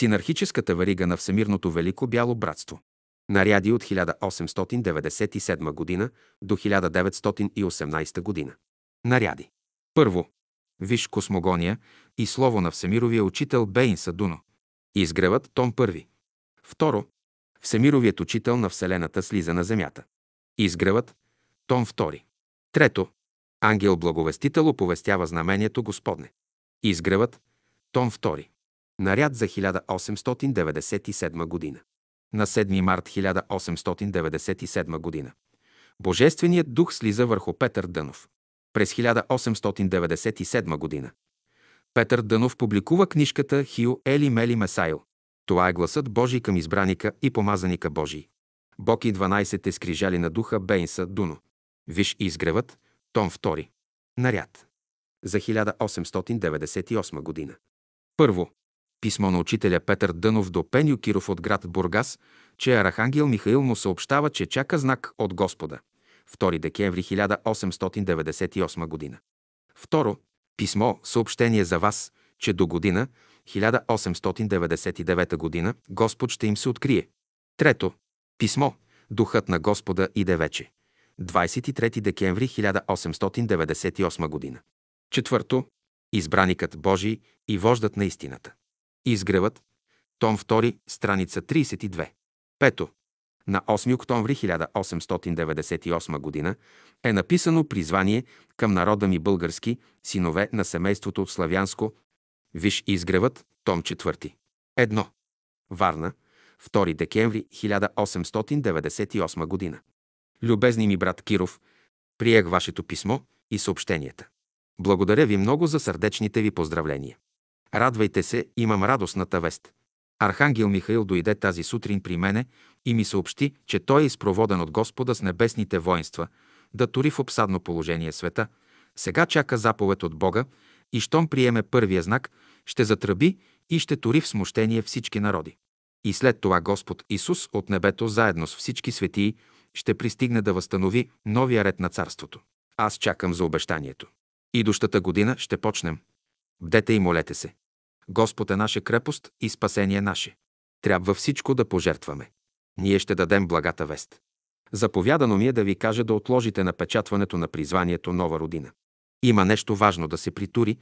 Синархическата варига на Всемирното Велико Бяло братство. Наряди от 1897 г. до 1918 г. Наряди. Първо. Виж космогония и слово на Всемировия учител Бейн Садуно. Изгревът, том първи. Второ. Всемировият учител на Вселената слиза на Земята. Изгревът, том втори. Трето. Ангел Благовестител оповестява знамението Господне. Изгревът, том втори. Наряд за 1897 година. На 7 март 1897 година. Божественият дух слиза върху Петър Дънов. През 1897 година. Петър Дънов публикува книжката Хио Ели Мели Месайл. Това е гласът Божий към избраника и помазаника Божий. Бог и 12 скрижали на духа Бейнса Дуно. Виж изгревът, том 2. Наряд. За 1898 година. Първо. Писмо на учителя Петър Дънов до Пеню Киров от град Бургас, че Архангел Михаил му съобщава, че чака знак от Господа. 2 декември 1898 година. Второ. Писмо, съобщение за вас, че до година, 1899 година, Господ ще им се открие. Трето. Писмо, Духът на Господа иде вече. 23 декември 1898 година. Четвърто. Избраникът Божий и вождат на истината. Изгревът. Том 2, страница 32. Пето. На 8 октомври 1898 г. е написано призвание към народа ми български, синове на семейството от Славянско. Виж изгревът, том 4. Едно. Варна, 2 декември 1898 г. Любезни ми брат Киров, приех вашето писмо и съобщенията. Благодаря ви много за сърдечните ви поздравления. Радвайте се, имам радостната вест. Архангел Михаил дойде тази сутрин при мене и ми съобщи, че той е изпроводен от Господа с небесните воинства да тури в обсадно положение света. Сега чака заповед от Бога и щом приеме първия знак, ще затръби и ще тури в смущение всички народи. И след това Господ Исус от небето заедно с всички светии ще пристигне да възстанови новия ред на царството. Аз чакам за обещанието. Идущата година ще почнем. Бдете и молете се. Господ е наша крепост и спасение наше. Трябва всичко да пожертваме. Ние ще дадем благата вест. Заповядано ми е да ви кажа да отложите напечатването на призванието Нова родина. Има нещо важно да се притури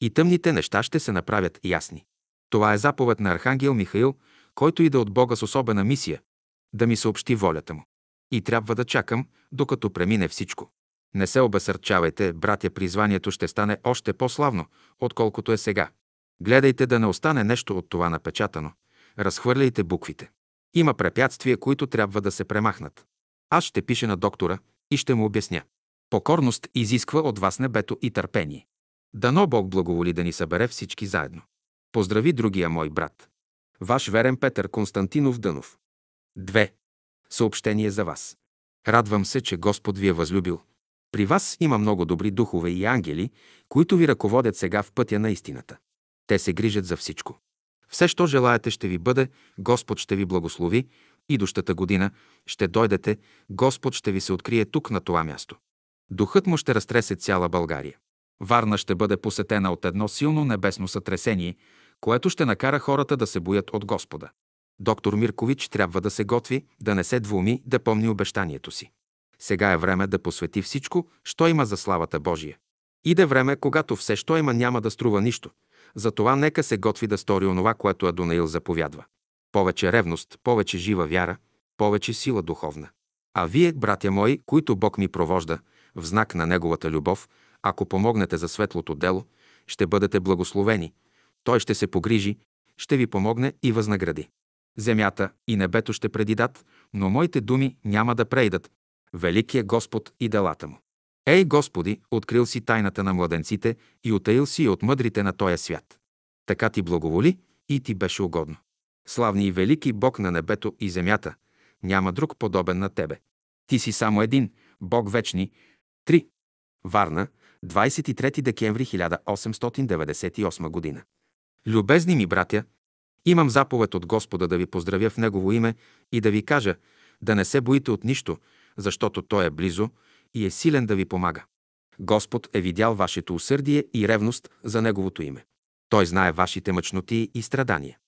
и тъмните неща ще се направят ясни. Това е заповед на Архангел Михаил, който иде от Бога с особена мисия – да ми съобщи волята му. И трябва да чакам, докато премине всичко. Не се обесърчавайте, братя, призванието ще стане още по-славно, отколкото е сега. Гледайте да не остане нещо от това напечатано. Разхвърляйте буквите. Има препятствия, които трябва да се премахнат. Аз ще пиша на доктора и ще му обясня. Покорност изисква от вас небето и търпение. Дано Бог благоволи да ни събере всички заедно. Поздрави другия мой брат. Ваш верен Петър Константинов Дънов. 2. Съобщение за вас. Радвам се, че Господ ви е възлюбил. При вас има много добри духове и ангели, които ви ръководят сега в пътя на истината. Те се грижат за всичко. Все, що желаете, ще ви бъде, Господ ще ви благослови, идущата година ще дойдете, Господ ще ви се открие тук на това място. Духът му ще разтресе цяла България. Варна ще бъде посетена от едно силно небесно сътресение, което ще накара хората да се боят от Господа. Доктор Миркович трябва да се готви, да не се двуми, да помни обещанието си. Сега е време да посвети всичко, що има за славата Божия. Иде време, когато все, що има, няма да струва нищо. Затова нека се готви да стори онова, което Адонаил заповядва. Повече ревност, повече жива вяра, повече сила духовна. А вие, братя мои, които Бог ми провожда, в знак на Неговата любов, ако помогнете за светлото дело, ще бъдете благословени. Той ще се погрижи, ще ви помогне и възнагради. Земята и небето ще предидат, но моите думи няма да прейдат. Велики е Господ и делата му. Ей, Господи, открил си тайната на младенците и отаил си от мъдрите на този свят. Така ти благоволи и ти беше угодно. Славни и велики Бог на небето и земята, няма друг подобен на Тебе. Ти си само един, Бог вечни. 3. Варна, 23 декември 1898 година. Любезни ми братя, имам заповед от Господа да ви поздравя в Негово име и да ви кажа да не се боите от нищо, защото Той е близо и е силен да ви помага. Господ е видял вашето усърдие и ревност за Неговото име. Той знае вашите мъчноти и страдания.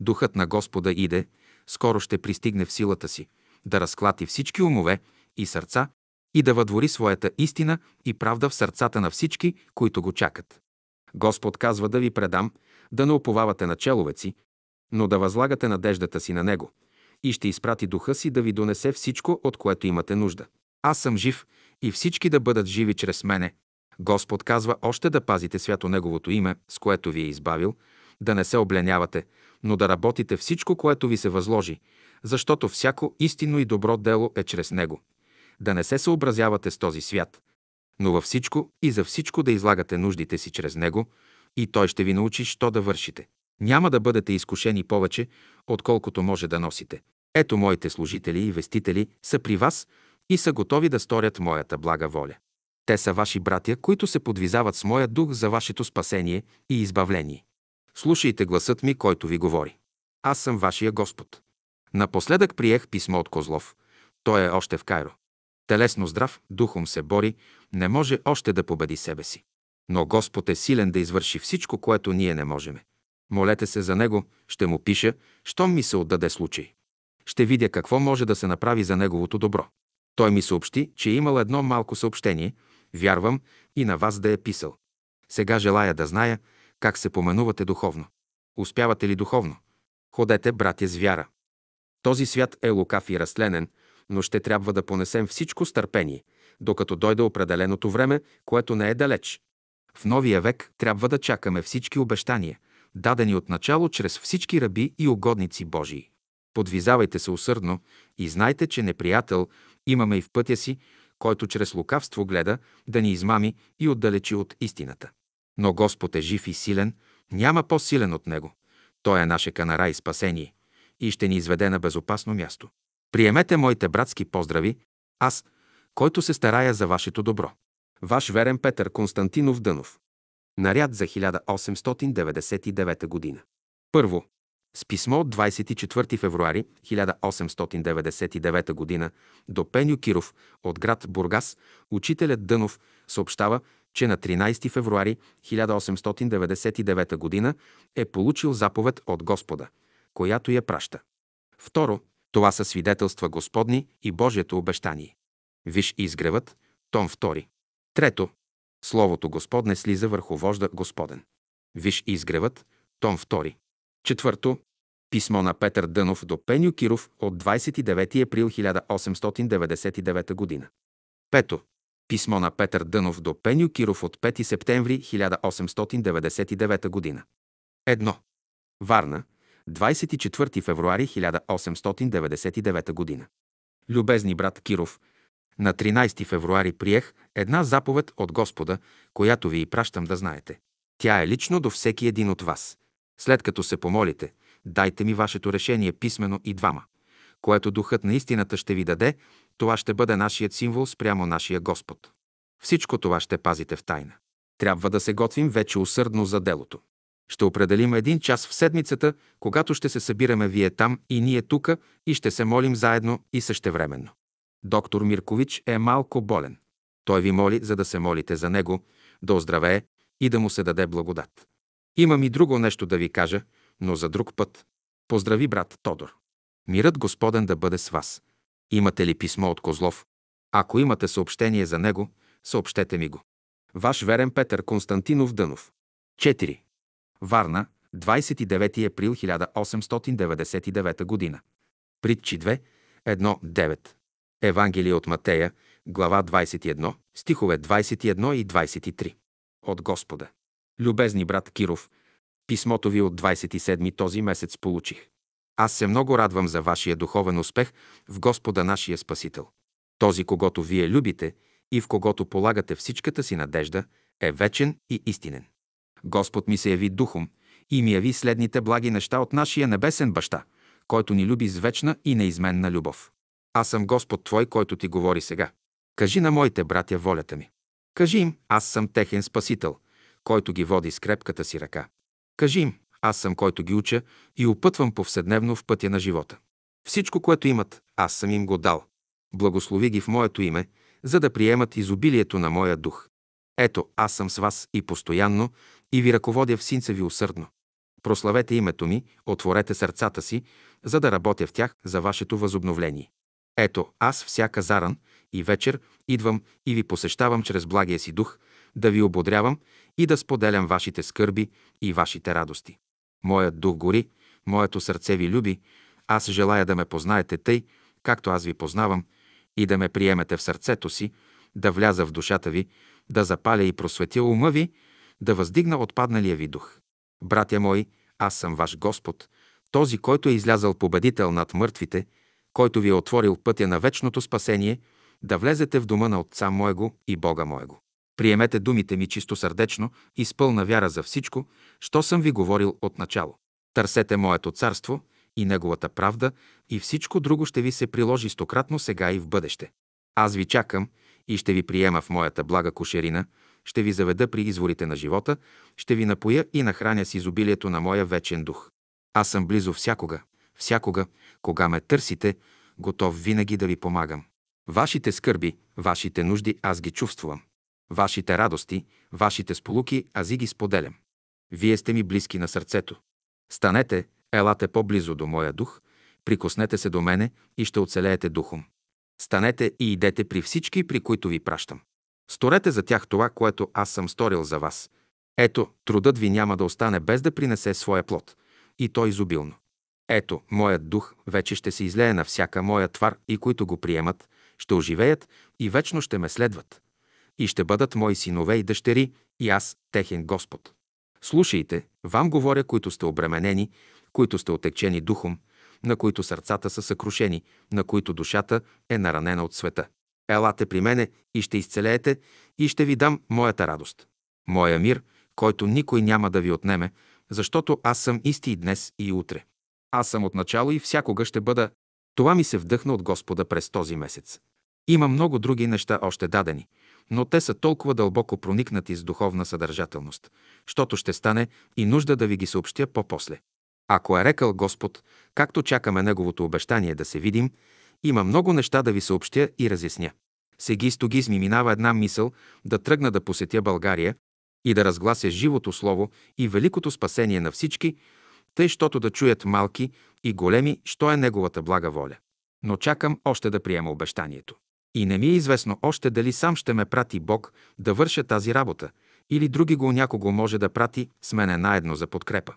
Духът на Господа иде, скоро ще пристигне в силата си, да разклати всички умове и сърца и да въдвори своята истина и правда в сърцата на всички, които го чакат. Господ казва да ви предам, да не уповавате на человеци, но да възлагате надеждата си на Него и ще изпрати духа си да ви донесе всичко, от което имате нужда. Аз съм жив и всички да бъдат живи чрез мене. Господ казва още да пазите свято Неговото име, с което ви е избавил, да не се обленявате, но да работите всичко, което ви се възложи, защото всяко истинно и добро дело е чрез Него. Да не се съобразявате с този свят, но във всичко и за всичко да излагате нуждите си чрез Него и Той ще ви научи, що да вършите. Няма да бъдете изкушени повече, отколкото може да носите. Ето моите служители и вестители са при вас и са готови да сторят моята блага воля. Те са ваши братя, които се подвизават с моя дух за вашето спасение и избавление. Слушайте гласът ми, който ви говори. Аз съм вашия Господ. Напоследък приех писмо от Козлов. Той е още в Кайро. Телесно здрав, духом се бори, не може още да победи себе си. Но Господ е силен да извърши всичко, което ние не можеме. Молете се за него, ще му пиша, щом ми се отдаде случай. Ще видя какво може да се направи за неговото добро. Той ми съобщи, че е имал едно малко съобщение, вярвам и на вас да е писал. Сега желая да зная как се поменувате духовно. Успявате ли духовно? Ходете, братя, с вяра. Този свят е лукав и разтленен, но ще трябва да понесем всичко с търпение, докато дойде определеното време, което не е далеч. В новия век трябва да чакаме всички обещания, дадени от начало чрез всички раби и угодници Божии. Подвизавайте се усърдно и знайте, че неприятел имаме и в пътя си, който чрез лукавство гледа да ни измами и отдалечи от истината. Но Господ е жив и силен, няма по-силен от Него. Той е наше канара и спасение и ще ни изведе на безопасно място. Приемете моите братски поздрави, аз, който се старая за вашето добро. Ваш верен Петър Константинов Дънов. Наряд за 1899 година. Първо. С писмо от 24 февруари 1899 г. до Пеню Киров от град Бургас, учителят Дънов съобщава, че на 13 февруари 1899 г. е получил заповед от Господа, която я праща. Второ, това са свидетелства Господни и Божието обещание. Виж изгревът, том 2. Трето, Словото Господне слиза върху вожда Господен. Виж изгревът, том 2. Четвърто, Писмо на Петър Дънов до Пеню Киров от 29 април 1899 г. Пето. Писмо на Петър Дънов до Пеню Киров от 5 септември 1899 г. Едно. Варна, 24 февруари 1899 г. Любезни брат Киров, на 13 февруари приех една заповед от Господа, която ви и пращам да знаете. Тя е лично до всеки един от вас. След като се помолите, дайте ми вашето решение писмено и двама. Което духът на истината ще ви даде, това ще бъде нашият символ спрямо нашия Господ. Всичко това ще пазите в тайна. Трябва да се готвим вече усърдно за делото. Ще определим един час в седмицата, когато ще се събираме вие там и ние тука и ще се молим заедно и същевременно. Доктор Миркович е малко болен. Той ви моли, за да се молите за него, да оздравее и да му се даде благодат. Имам и друго нещо да ви кажа, но за друг път. Поздрави брат Тодор. Мирът Господен да бъде с вас. Имате ли писмо от Козлов? Ако имате съобщение за него, съобщете ми го. Ваш верен Петър Константинов Дънов. 4. Варна, 29 април 1899 г. Притчи 2, 1, 9. Евангелие от Матея, глава 21, стихове 21 и 23. От Господа. Любезни брат Киров, писмото ви от 27 този месец получих. Аз се много радвам за вашия духовен успех в Господа нашия Спасител. Този, когато вие любите и в когото полагате всичката си надежда, е вечен и истинен. Господ ми се яви духом и ми яви следните благи неща от нашия небесен баща, който ни люби с вечна и неизменна любов. Аз съм Господ Твой, който ти говори сега. Кажи на моите братя волята ми. Кажи им, аз съм техен Спасител, който ги води с крепката си ръка. Кажи им, аз съм който ги уча и опътвам повседневно в пътя на живота. Всичко, което имат, аз съм им го дал. Благослови ги в моето име, за да приемат изобилието на моя дух. Ето, аз съм с вас и постоянно, и ви ръководя в синца ви усърдно. Прославете името ми, отворете сърцата си, за да работя в тях за вашето възобновление. Ето, аз всяка заран и вечер идвам и ви посещавам чрез благия си дух, да ви ободрявам и да споделям вашите скърби и вашите радости. Моят дух гори, моето сърце ви люби, аз желая да ме познаете тъй, както аз ви познавам, и да ме приемете в сърцето си, да вляза в душата ви, да запаля и просветя ума ви, да въздигна отпадналия ви дух. Братя мои, аз съм ваш Господ, този, който е излязал победител над мъртвите, който ви е отворил пътя на вечното спасение, да влезете в дома на Отца Моего и Бога Моего. Приемете думите ми чисто сърдечно и с пълна вяра за всичко, що съм ви говорил от начало. Търсете Моето царство и Неговата правда и всичко друго ще ви се приложи стократно сега и в бъдеще. Аз ви чакам и ще ви приема в моята блага кошерина, ще ви заведа при изворите на живота, ще ви напоя и нахраня с изобилието на моя вечен дух. Аз съм близо всякога, всякога, кога ме търсите, готов винаги да ви помагам. Вашите скърби, вашите нужди аз ги чувствувам. Вашите радости, вашите сполуки аз ги споделям. Вие сте ми близки на сърцето. Станете, елате по-близо до моя дух, прикоснете се до мене и ще оцелеете духом. Станете и идете при всички, при които ви пращам. Сторете за тях това, което аз съм сторил за вас. Ето, трудът ви няма да остане без да принесе своя плод. И то изобилно. Ето, моят дух вече ще се излее на всяка моя твар и които го приемат, ще оживеят и вечно ще ме следват. И ще бъдат мои синове и дъщери, и аз, техен Господ. Слушайте, вам говоря, които сте обременени, които сте отекчени духом, на които сърцата са съкрушени, на които душата е наранена от света. Елате при мене и ще изцелеете и ще ви дам моята радост. Моя мир, който никой няма да ви отнеме, защото аз съм исти и днес и утре. Аз съм отначало и всякога ще бъда. Това ми се вдъхна от Господа през този месец. Има много други неща още дадени, но те са толкова дълбоко проникнати с духовна съдържателност, защото ще стане и нужда да ви ги съобщя по-после. Ако е рекал Господ, както чакаме Неговото обещание да се видим, има много неща да ви съобщя и разясня. Сегисто ми минава една мисъл да тръгна да посетя България и да разглася живото слово и великото спасение на всички, тъй, щото да чуят малки и големи, що е Неговата блага воля. Но чакам още да приема обещанието. И не ми е известно още дали сам ще ме прати Бог да върша тази работа, или други го някого може да прати с мене наедно за подкрепа.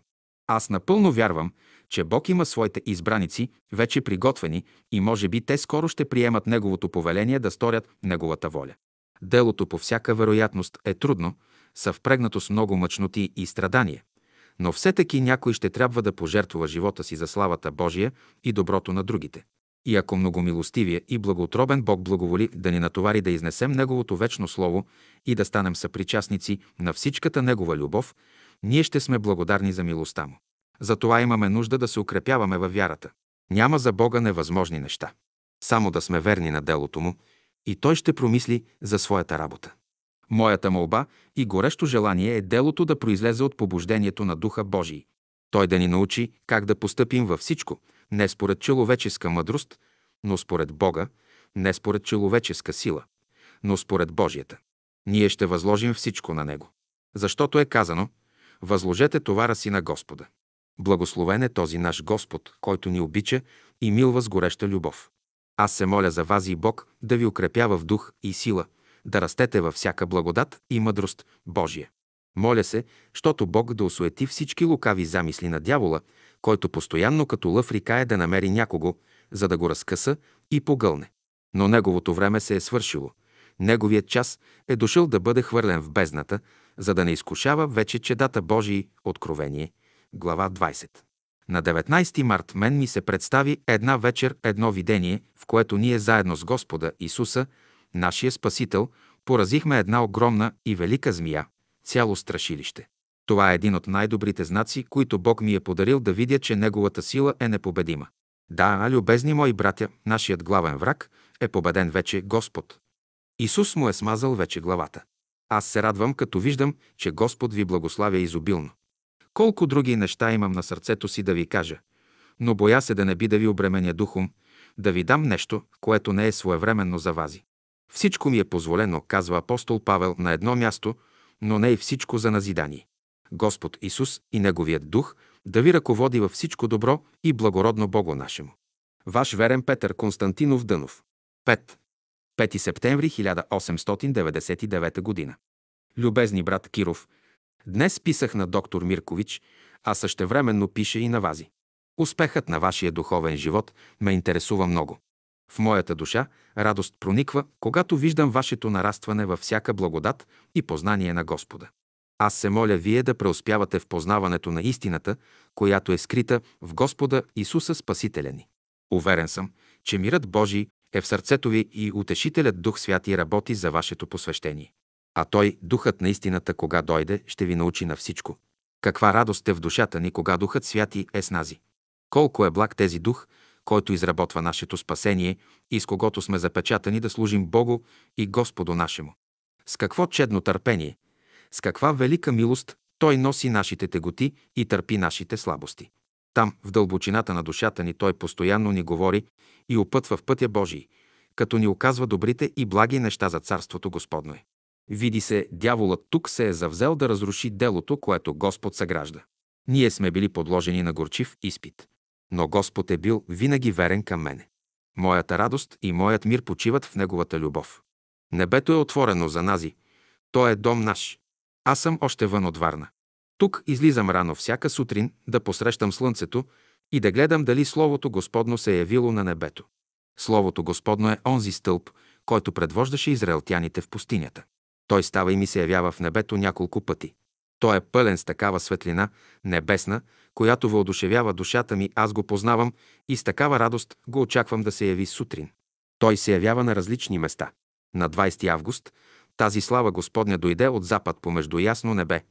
Аз напълно вярвам, че Бог има своите избраници, вече приготвени и може би те скоро ще приемат Неговото повеление да сторят Неговата воля. Делото по всяка вероятност е трудно, съвпрегнато с много мъчноти и страдания, но все таки някой ще трябва да пожертвува живота си за славата Божия и доброто на другите. И ако многомилостивия и благоутробен Бог благоволи да ни натовари да изнесем Неговото вечно Слово и да станем съпричастници на всичката Негова любов, ние ще сме благодарни за милостта Му. Затова имаме нужда да се укрепяваме във вярата. Няма за Бога невъзможни неща. Само да сме верни на делото Му и Той ще промисли за своята работа. Моята молба и горещо желание е делото да произлезе от побуждението на Духа Божий. Той да ни научи как да постъпим във всичко, не според човеческа мъдрост, но според Бога, не според човеческа сила, но според Божията. Ние ще възложим всичко на Него. Защото е казано, възложете товара си на Господа. Благословен е този наш Господ, който ни обича и милва с гореща любов. Аз се моля за вас и Бог да ви укрепява в дух и сила, да растете във всяка благодат и мъдрост Божия. Моля се, щото Бог да осуети всички лукави замисли на дявола, който постоянно като лъв рикае да намери някого, за да го разкъса и погълне. Но неговото време се е свършило. Неговият час е дошъл да бъде хвърлен в бездната, за да не изкушава вече чедата Божии откровение. Глава 20. На 19 март мен ми се представи една вечер едно видение, в което ние заедно с Господа Исуса, нашия Спасител, поразихме една огромна и велика змия, цяло страшилище. Това е един от най-добрите знаци, които Бог ми е подарил да видя, че Неговата сила е непобедима. Да, любезни мои братя, нашият главен враг е победен вече Господ. Исус му е смазал вече главата. Аз се радвам, като виждам, че Господ ви благославя изобилно. Колко други неща имам на сърцето си да ви кажа, но боя се да не би да ви обременя духом, да ви дам нещо, което не е своевременно за вази. Всичко ми е позволено, казва апостол Павел на едно място, но не и всичко за назидание. Господ Исус и Неговият дух да ви ръководи във всичко добро и благородно Бого нашему. Ваш верен Петър Константинов Дънов. 5. 5 септември 1899 година. Любезни брат Киров, днес писах на доктор Миркович, а същевременно пише и на Вази. Успехът на вашия духовен живот ме интересува много. В моята душа радост прониква, когато виждам вашето нарастване във всяка благодат и познание на Господа. Аз се моля вие да преуспявате в познаването на истината, която е скрита в Господа Исуса Спасителя ни. Уверен съм, че мирът Божий е в сърцето ви и утешителят Дух Святи работи за вашето посвещение. А Той, Духът на истината, кога дойде, ще ви научи на всичко. Каква радост е в душата ни, кога Духът Святи е с нази. Колко е благ тези Дух, който изработва нашето спасение и с когото сме запечатани да служим Богу и Господу нашему. С какво чедно търпение, с каква велика милост Той носи нашите теготи и търпи нашите слабости. Там, в дълбочината на душата ни, Той постоянно ни говори и опътва в пътя Божий, като ни оказва добрите и благи неща за Царството Господно е. Види се, дяволът тук се е завзел да разруши делото, което Господ съгражда. Ние сме били подложени на горчив изпит. Но Господ е бил винаги верен към мене. Моята радост и моят мир почиват в Неговата любов. Небето е отворено за нази. То е дом наш. Аз съм още вън от Варна. Тук излизам рано всяка сутрин да посрещам слънцето и да гледам дали Словото Господно се е явило на небето. Словото Господно е онзи стълб, който предвождаше израелтяните в пустинята. Той става и ми се явява в небето няколко пъти. Той е пълен с такава светлина, небесна, която въодушевява душата ми, аз го познавам и с такава радост го очаквам да се яви сутрин. Той се явява на различни места. На 20 август тази слава Господня дойде от запад помежду ясно небе,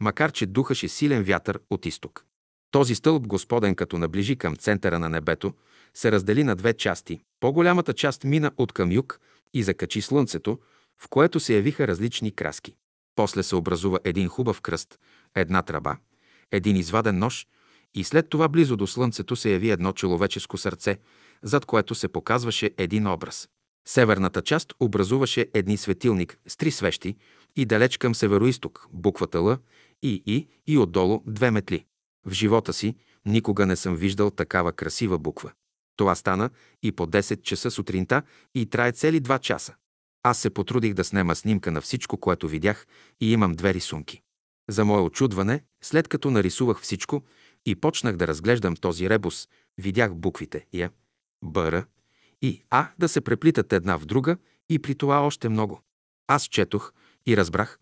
макар че духаше силен вятър от изток. Този стълб Господен, като наближи към центъра на небето, се раздели на две части. По-голямата част мина от към юг и закачи слънцето, в което се явиха различни краски. После се образува един хубав кръст, една тръба, един изваден нож и след това близо до слънцето се яви едно човеческо сърце, зад което се показваше един образ. Северната част образуваше едни светилник с три свещи и далеч към североисток, буквата Л и И и отдолу две метли. В живота си никога не съм виждал такава красива буква. Това стана и по 10 часа сутринта и трае цели 2 часа. Аз се потрудих да снема снимка на всичко, което видях и имам две рисунки. За мое очудване, след като нарисувах всичко и почнах да разглеждам този ребус, видях буквите Я, Бър и А да се преплитат една в друга и при това още много. Аз четох и разбрах,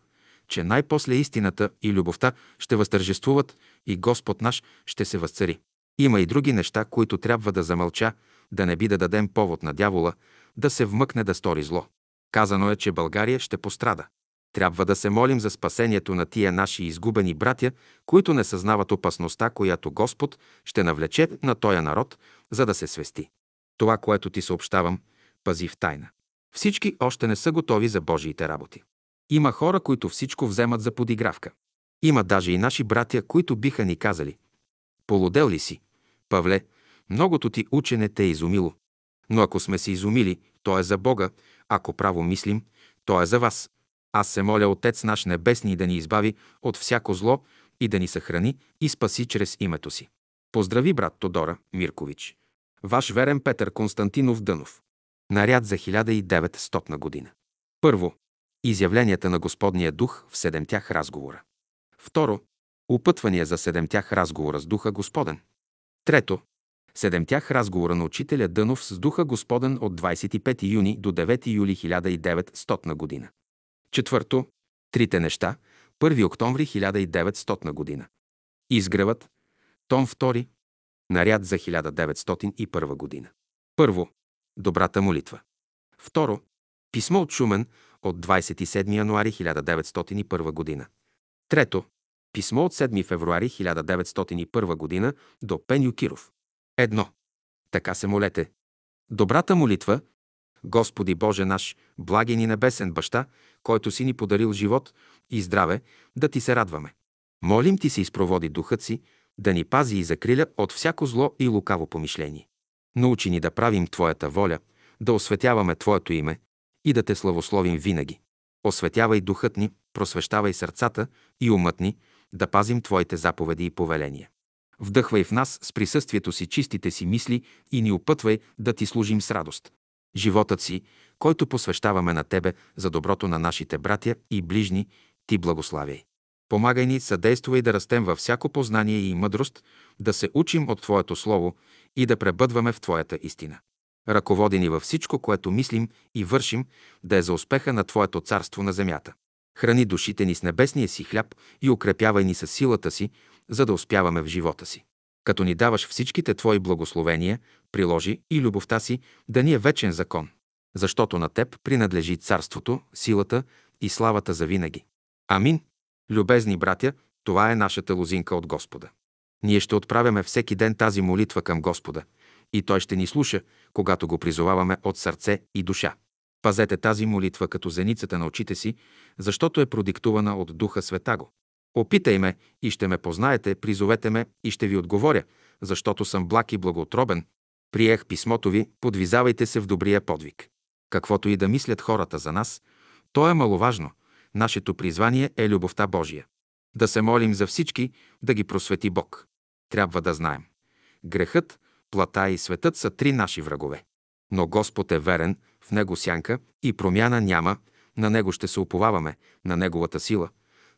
че най-после истината и любовта ще възтържествуват и Господ наш ще се възцари. Има и други неща, които трябва да замълча, да не би да дадем повод на дявола, да се вмъкне да стори зло. Казано е, че България ще пострада. Трябва да се молим за спасението на тия наши изгубени братя, които не съзнават опасността, която Господ ще навлече на този народ, за да се свести. Това, което ти съобщавам, пази в тайна. Всички още не са готови за Божиите работи. Има хора, които всичко вземат за подигравка. Има даже и наши братя, които биха ни казали «Полудел ли си? Павле, многото ти учене те е изумило. Но ако сме се изумили, то е за Бога, ако право мислим, то е за вас. Аз се моля Отец наш Небесни да ни избави от всяко зло и да ни съхрани и спаси чрез името си. Поздрави брат Тодора Миркович. Ваш верен Петър Константинов Дънов. Наряд за 1900 година. Първо. Изявленията на Господния дух в седемтях разговора. Второ. Опътвания за седемтях разговора с Духа Господен. Трето. Седемтях разговора на учителя Дънов с Духа Господен от 25 юни до 9 юли 1900 година. Четвърто. Трите неща. 1 октомври 1900 година. Изгревът. Том 2. Наряд за 1901 година. Първо. Добрата молитва. Второ. Писмо от Шумен от 27 януари 1901 година. Трето. Писмо от 7 февруари 1901 година до Пеню Киров. Едно. Така се молете. Добрата молитва, Господи Боже наш, благен и небесен баща, който си ни подарил живот и здраве, да ти се радваме. Молим ти се изпроводи духът си, да ни пази и закриля от всяко зло и лукаво помишление. Научи ни да правим Твоята воля, да осветяваме Твоето име и да Те славословим винаги. Осветявай духът ни, просвещавай сърцата и умът ни, да пазим Твоите заповеди и повеления. Вдъхвай в нас с присъствието си чистите си мисли и ни опътвай да ти служим с радост. Животът си, който посвещаваме на Тебе за доброто на нашите братя и ближни, Ти благославяй. Помагай ни, съдействай да растем във всяко познание и мъдрост, да се учим от Твоето Слово и да пребъдваме в Твоята истина. Ръководи ни във всичко, което мислим и вършим, да е за успеха на Твоето царство на земята. Храни душите ни с небесния си хляб и укрепявай ни с силата си, за да успяваме в живота си. Като ни даваш всичките Твои благословения, приложи и любовта си да ни е вечен закон. Защото на Теб принадлежи царството, силата и славата за винаги. Амин. Любезни братя, това е нашата лозинка от Господа. Ние ще отправяме всеки ден тази молитва към Господа и Той ще ни слуша, когато го призоваваме от сърце и душа. Пазете тази молитва като зеницата на очите си, защото е продиктувана от Духа Светаго. Опитай ме и ще ме познаете, призовете ме и ще ви отговоря, защото съм благ и благоотробен. Приех писмото ви, подвизавайте се в добрия подвиг. Каквото и да мислят хората за нас, то е маловажно. Нашето призвание е любовта Божия. Да се молим за всички, да ги просвети Бог. Трябва да знаем. Грехът, плата и светът са три наши врагове. Но Господ е верен, в Него сянка и промяна няма, на Него ще се уповаваме, на Неговата сила.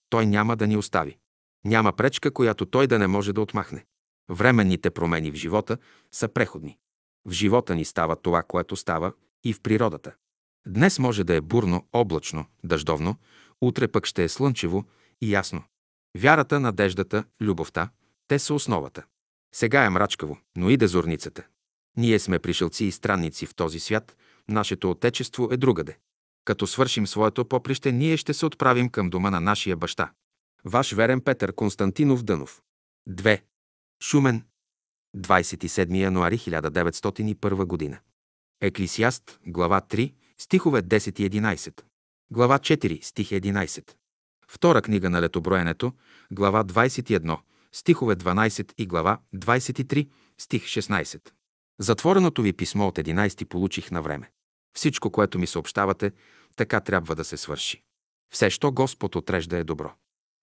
Той няма да ни остави. Няма пречка, която Той да не може да отмахне. Временните промени в живота са преходни. В живота ни става това, което става и в природата. Днес може да е бурно, облачно, дъждовно, утре пък ще е слънчево и ясно. Вярата, надеждата, любовта – те са основата. Сега е мрачкаво, но и дезорницата. Ние сме пришелци и странници в този свят, нашето отечество е другаде. Като свършим своето поприще, ние ще се отправим към дома на нашия баща. Ваш верен Петър Константинов Дънов. 2. Шумен. 27 януари 1901 година. Еклисиаст, глава 3, стихове 10 и 11. Глава 4, стих 11. Втора книга на летоброенето, глава 21, стихове 12 и глава 23, стих 16. Затвореното ви писмо от 11 получих на време. Всичко, което ми съобщавате, така трябва да се свърши. Все, що Господ отрежда е добро.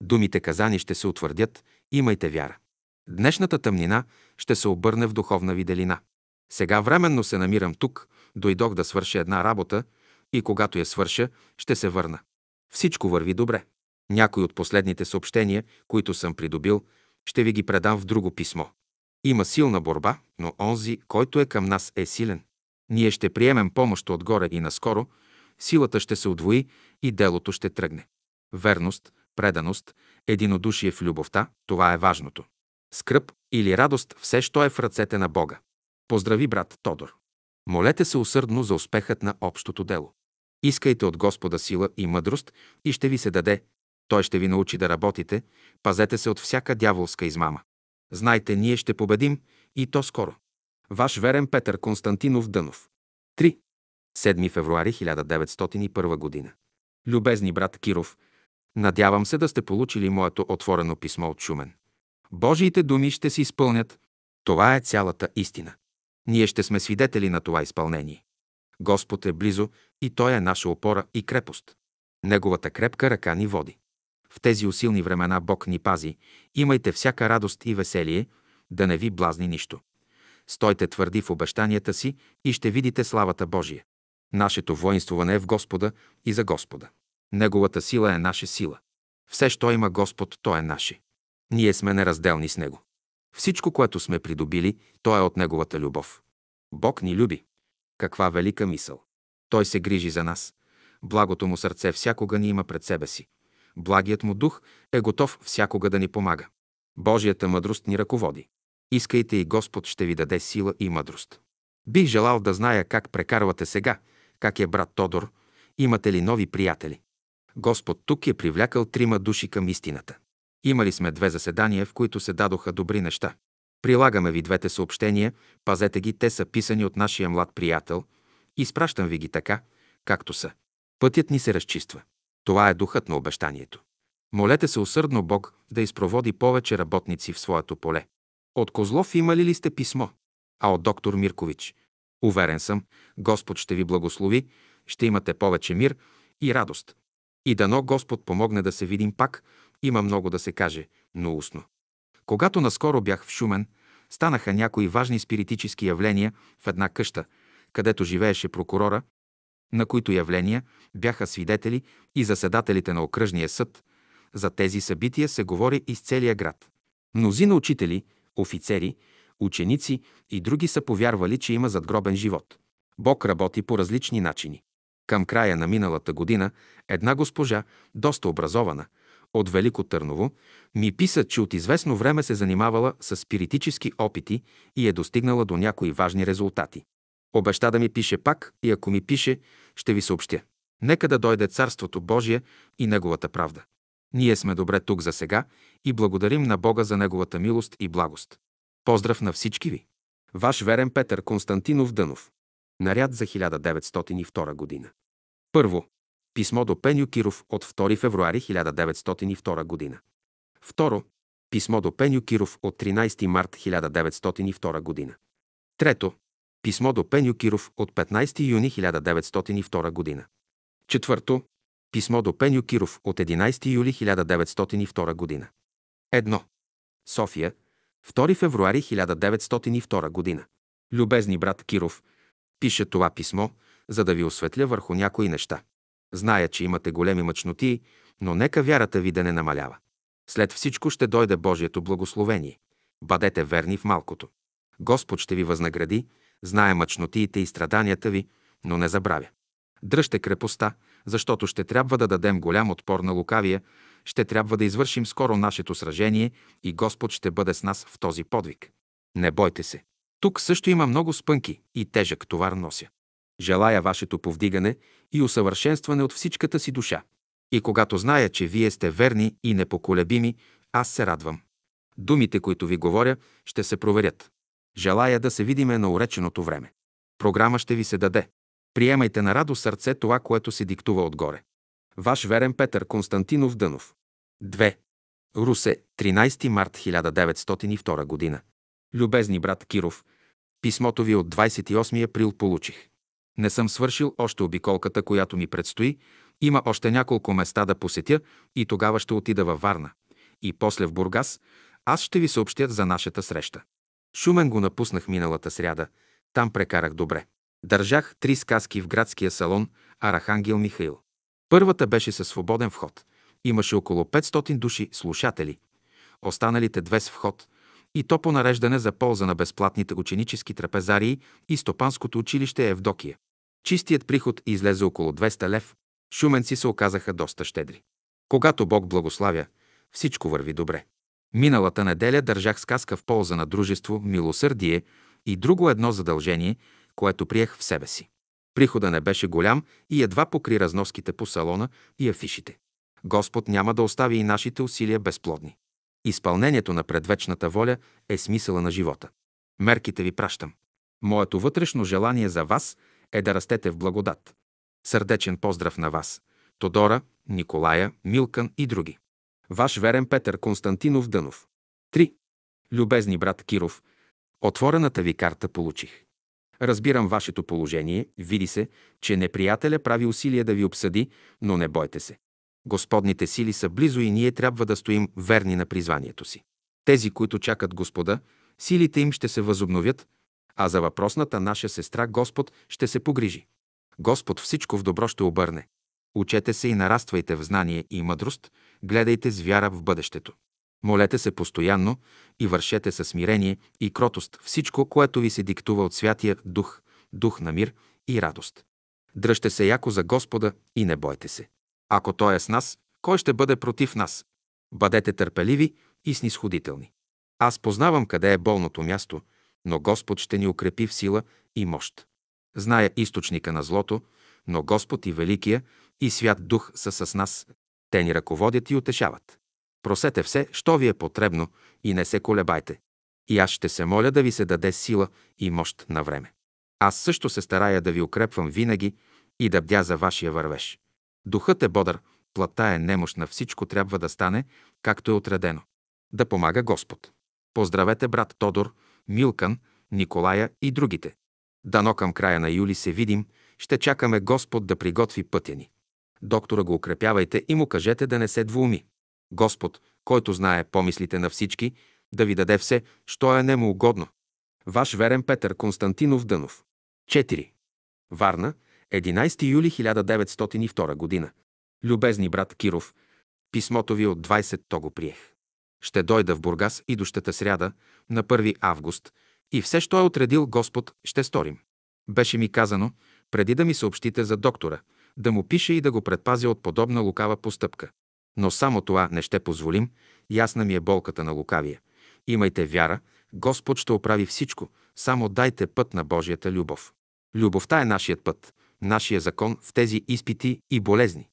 Думите казани ще се утвърдят, имайте вяра. Днешната тъмнина ще се обърне в духовна виделина. Сега временно се намирам тук, дойдох да свърша една работа и когато я свърша, ще се върна. Всичко върви добре. Някои от последните съобщения, които съм придобил, ще ви ги предам в друго писмо. Има силна борба, но онзи, който е към нас, е силен. Ние ще приемем помощ отгоре и наскоро, силата ще се удвои и делото ще тръгне. Верност, преданост, единодушие в любовта – това е важното. Скръп или радост – все, що е в ръцете на Бога. Поздрави брат Тодор. Молете се усърдно за успехът на общото дело. Искайте от Господа сила и мъдрост и ще ви се даде. Той ще ви научи да работите. Пазете се от всяка дяволска измама. Знайте, ние ще победим и то скоро. Ваш верен Петър Константинов Дънов. 3. 7 февруари 1901 година. Любезни брат Киров, надявам се да сте получили моето отворено писмо от Шумен. Божиите думи ще се изпълнят. Това е цялата истина. Ние ще сме свидетели на това изпълнение. Господ е близо и Той е наша опора и крепост. Неговата крепка ръка ни води. В тези усилни времена Бог ни пази. Имайте всяка радост и веселие, да не ви блазни нищо. Стойте твърди в обещанията си и ще видите славата Божия. Нашето воинствуване е в Господа и за Господа. Неговата сила е наша сила. Все, що има Господ, то е наше. Ние сме неразделни с Него. Всичко, което сме придобили, то е от Неговата любов. Бог ни люби. Каква велика мисъл! Той се грижи за нас. Благото му сърце всякога ни има пред себе си. Благият му дух е готов всякога да ни помага. Божията мъдрост ни ръководи. Искайте и Господ ще ви даде сила и мъдрост. Бих желал да зная как прекарвате сега, как е брат Тодор, имате ли нови приятели. Господ тук е привлякал трима души към истината. Имали сме две заседания, в които се дадоха добри неща. Прилагаме ви двете съобщения, пазете ги, те са писани от нашия млад приятел. Изпращам ви ги така, както са. Пътят ни се разчиства. Това е духът на обещанието. Молете се усърдно Бог да изпроводи повече работници в своето поле. От Козлов имали ли сте писмо? А от доктор Миркович? Уверен съм, Господ ще ви благослови, ще имате повече мир и радост. И дано Господ помогне да се видим пак, има много да се каже, но устно. Когато наскоро бях в Шумен, станаха някои важни спиритически явления в една къща, където живееше прокурора, на които явления бяха свидетели и заседателите на окръжния съд. За тези събития се говори из целия град. Мнозина учители, офицери, ученици и други са повярвали, че има задгробен живот. Бог работи по различни начини. Към края на миналата година една госпожа, доста образована, от Велико Търново, ми писа, че от известно време се занимавала с спиритически опити и е достигнала до някои важни резултати. Обеща да ми пише пак и ако ми пише, ще ви съобщя. Нека да дойде Царството Божие и Неговата правда. Ние сме добре тук за сега и благодарим на Бога за Неговата милост и благост. Поздрав на всички ви! Ваш верен Петър Константинов Дънов. Наряд за 1902 година. Първо. Писмо до Пеню Киров от 2 февруари 1902 година. Второ. Писмо до Пеню Киров от 13 март 1902 година. Трето. Писмо до Пеню Киров от 15 юни 1902 година. Четвърто. Писмо до Пеню Киров от 11 юли 1902 година. Едно. София, 2 февруари 1902 година. Любезни брат Киров, пиша това писмо, за да ви осветля върху някои неща. Зная, че имате големи мъчноти, но нека вярата ви да не намалява. След всичко ще дойде Божието благословение. Бъдете верни в малкото. Господ ще ви възнагради, знае мъчнотиите и страданията ви, но не забравя. Дръжте крепостта, защото ще трябва да дадем голям отпор на лукавия, ще трябва да извършим скоро нашето сражение и Господ ще бъде с нас в този подвиг. Не бойте се. Тук също има много спънки и тежък товар нося. Желая вашето повдигане и усъвършенстване от всичката си душа. И когато зная, че вие сте верни и непоколебими, аз се радвам. Думите, които ви говоря, ще се проверят. Желая да се видиме на уреченото време. Програма ще ви се даде. Приемайте на радо сърце това, което се диктува отгоре. Ваш верен Петър Константинов Дънов. 2. Русе, 13 март 1902 година. Любезни брат Киров, писмото ви от 28 април получих. Не съм свършил още обиколката, която ми предстои. Има още няколко места да посетя и тогава ще отида във Варна. И после в Бургас аз ще ви съобщя за нашата среща. Шумен го напуснах миналата сряда. Там прекарах добре. Държах три сказки в градския салон Арахангел Михаил. Първата беше със свободен вход. Имаше около 500 души слушатели. Останалите две с вход. И то по нареждане за полза на безплатните ученически трапезарии и Стопанското училище Евдокия. Чистият приход излезе около 200 лев. Шуменци се оказаха доста щедри. Когато Бог благославя, всичко върви добре. Миналата неделя държах сказка в полза на дружество, милосърдие и друго едно задължение, което приех в себе си. Прихода не беше голям и едва покри разноските по салона и афишите. Господ няма да остави и нашите усилия безплодни. Изпълнението на предвечната воля е смисъла на живота. Мерките ви пращам. Моето вътрешно желание за вас е да растете в благодат. Сърдечен поздрав на вас. Тодора, Николая, Милкан и други. Ваш верен Петър Константинов Дънов. 3. Любезни брат Киров, отворената ви карта получих. Разбирам вашето положение, види се, че неприятеля прави усилия да ви обсъди, но не бойте се. Господните сили са близо и ние трябва да стоим верни на призванието си. Тези, които чакат Господа, силите им ще се възобновят, а за въпросната наша сестра Господ ще се погрижи. Господ всичко в добро ще обърне. Учете се и нараствайте в знание и мъдрост, гледайте с вяра в бъдещето. Молете се постоянно и вършете със смирение и кротост всичко, което ви се диктува от Святия Дух, Дух на мир и радост. Дръжте се яко за Господа и не бойте се. Ако Той е с нас, кой ще бъде против нас? Бъдете търпеливи и снисходителни. Аз познавам къде е болното място, но Господ ще ни укрепи в сила и мощ. Зная източника на злото, но Господ и Великия и Свят Дух са с нас. Те ни ръководят и утешават. Просете все, що ви е потребно и не се колебайте. И аз ще се моля да ви се даде сила и мощ на време. Аз също се старая да ви укрепвам винаги и да бдя за вашия вървеж. Духът е бодър, плата е немощна, всичко трябва да стане, както е отредено. Да помага Господ. Поздравете брат Тодор, Милкан, Николая и другите. Дано към края на юли се видим, ще чакаме Господ да приготви пътя ни. Доктора го укрепявайте и му кажете да не се двуми. Господ, който знае помислите на всички, да ви даде все, що е нему угодно. Ваш верен Петър Константинов Дънов. 4. Варна, 11 юли 1902 година. Любезни брат Киров, писмото ви от 20 то го приех. Ще дойда в Бургас и сряда, на 1 август, и все, що е отредил Господ, ще сторим. Беше ми казано, преди да ми съобщите за доктора, да му пише и да го предпазя от подобна лукава постъпка. Но само това не ще позволим, ясна ми е болката на лукавия. Имайте вяра, Господ ще оправи всичко, само дайте път на Божията любов. Любовта е нашият път, нашия закон в тези изпити и болезни.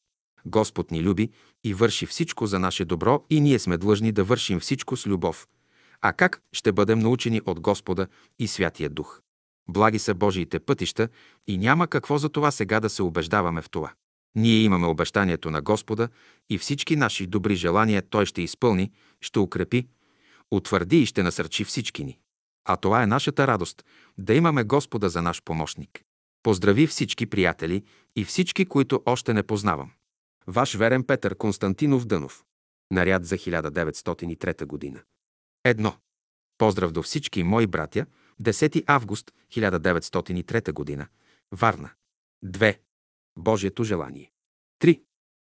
Господ ни люби и върши всичко за наше добро и ние сме длъжни да вършим всичко с любов. А как ще бъдем научени от Господа и Святия Дух? Благи са Божиите пътища и няма какво за това сега да се убеждаваме в това. Ние имаме обещанието на Господа и всички наши добри желания Той ще изпълни, ще укрепи, утвърди и ще насърчи всички ни. А това е нашата радост – да имаме Господа за наш помощник. Поздрави всички приятели и всички, които още не познавам. Ваш верен Петър Константинов Дънов. Наряд за 1903 година. Едно. Поздрав до всички мои братя. 10 август 1903 година. Варна. 2. Божието желание. 3.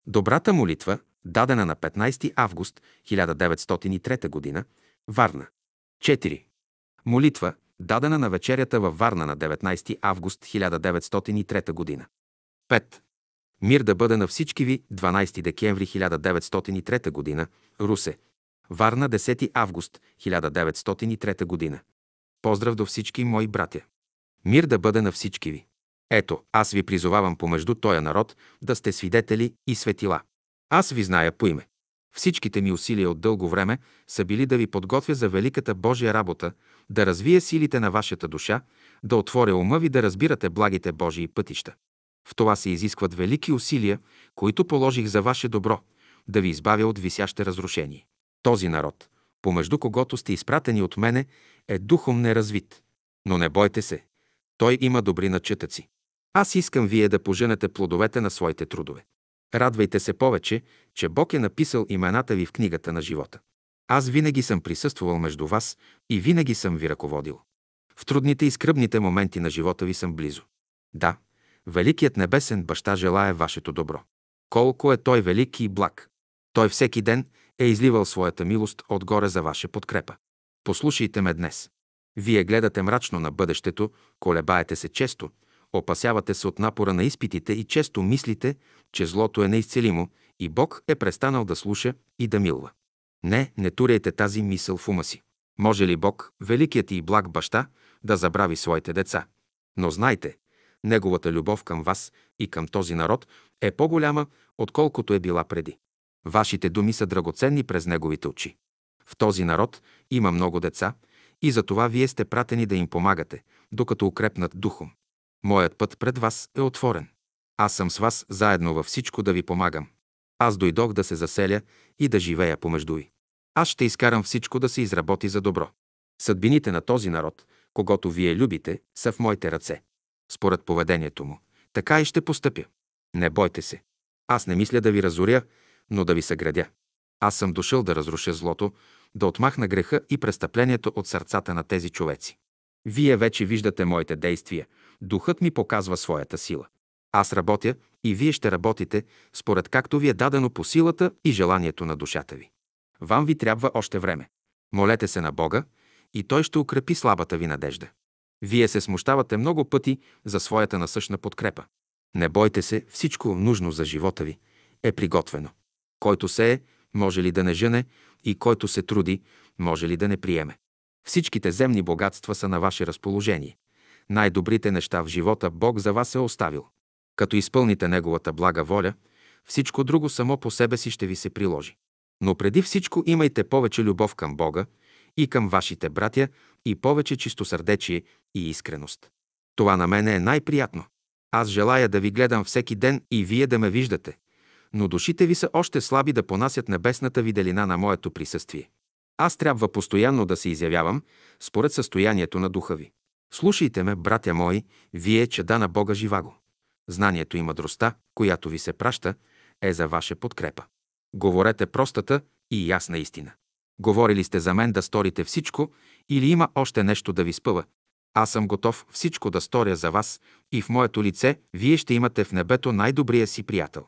Добрата молитва, дадена на 15 август 1903 година. Варна. 4. Молитва, дадена на вечерята във Варна на 19 август 1903 година. 5. Мир да бъде на всички ви 12 декември 1903 година, Русе. Варна 10 август 1903 година. Поздрав до всички мои братя. Мир да бъде на всички ви. Ето, аз ви призовавам помежду тоя народ да сте свидетели и светила. Аз ви зная по име. Всичките ми усилия от дълго време са били да ви подготвя за великата Божия работа, да развия силите на вашата душа, да отворя ума ви да разбирате благите Божии пътища. В това се изискват велики усилия, които положих за ваше добро, да ви избавя от висяще разрушение. Този народ, помежду когото сте изпратени от мене, е духом неразвит. Но не бойте се, той има добри начетъци. Аз искам вие да поженете плодовете на своите трудове. Радвайте се повече, че Бог е написал имената ви в книгата на живота. Аз винаги съм присъствал между вас и винаги съм ви ръководил. В трудните и скръбните моменти на живота ви съм близо. Да, Великият небесен баща желая вашето добро. Колко е той велик и благ. Той всеки ден е изливал своята милост отгоре за ваша подкрепа. Послушайте ме днес. Вие гледате мрачно на бъдещето, колебаете се често, опасявате се от напора на изпитите и често мислите, че злото е неизцелимо и Бог е престанал да слуша и да милва. Не, не туряйте тази мисъл в ума си. Може ли Бог, великият и благ баща, да забрави своите деца? Но знайте, Неговата любов към вас и към този народ е по-голяма, отколкото е била преди. Вашите думи са драгоценни през неговите очи. В този народ има много деца и за това вие сте пратени да им помагате, докато укрепнат духом. Моят път пред вас е отворен. Аз съм с вас заедно във всичко да ви помагам. Аз дойдох да се заселя и да живея помежду ви. Аз ще изкарам всичко да се изработи за добро. Съдбините на този народ, когато вие любите, са в моите ръце според поведението му. Така и ще постъпя. Не бойте се. Аз не мисля да ви разоря, но да ви съградя. Аз съм дошъл да разруша злото, да отмахна греха и престъплението от сърцата на тези човеци. Вие вече виждате моите действия. Духът ми показва своята сила. Аз работя и вие ще работите, според както ви е дадено по силата и желанието на душата ви. Вам ви трябва още време. Молете се на Бога и Той ще укрепи слабата ви надежда. Вие се смущавате много пъти за своята насъщна подкрепа. Не бойте се, всичко нужно за живота ви е приготвено. Който се е, може ли да не жене, и който се труди, може ли да не приеме. Всичките земни богатства са на ваше разположение. Най-добрите неща в живота Бог за вас е оставил. Като изпълните Неговата блага воля, всичко друго само по себе си ще ви се приложи. Но преди всичко имайте повече любов към Бога и към вашите братя и повече чистосърдечие и искреност. Това на мене е най-приятно. Аз желая да ви гледам всеки ден и вие да ме виждате, но душите ви са още слаби да понасят небесната виделина на моето присъствие. Аз трябва постоянно да се изявявам според състоянието на духа ви. Слушайте ме, братя мои, вие, чеда на Бога живаго. Знанието и мъдростта, която ви се праща, е за ваша подкрепа. Говорете простата и ясна истина. Говорили сте за мен да сторите всичко или има още нещо да ви спъва. Аз съм готов всичко да сторя за вас и в моето лице вие ще имате в небето най-добрия си приятел.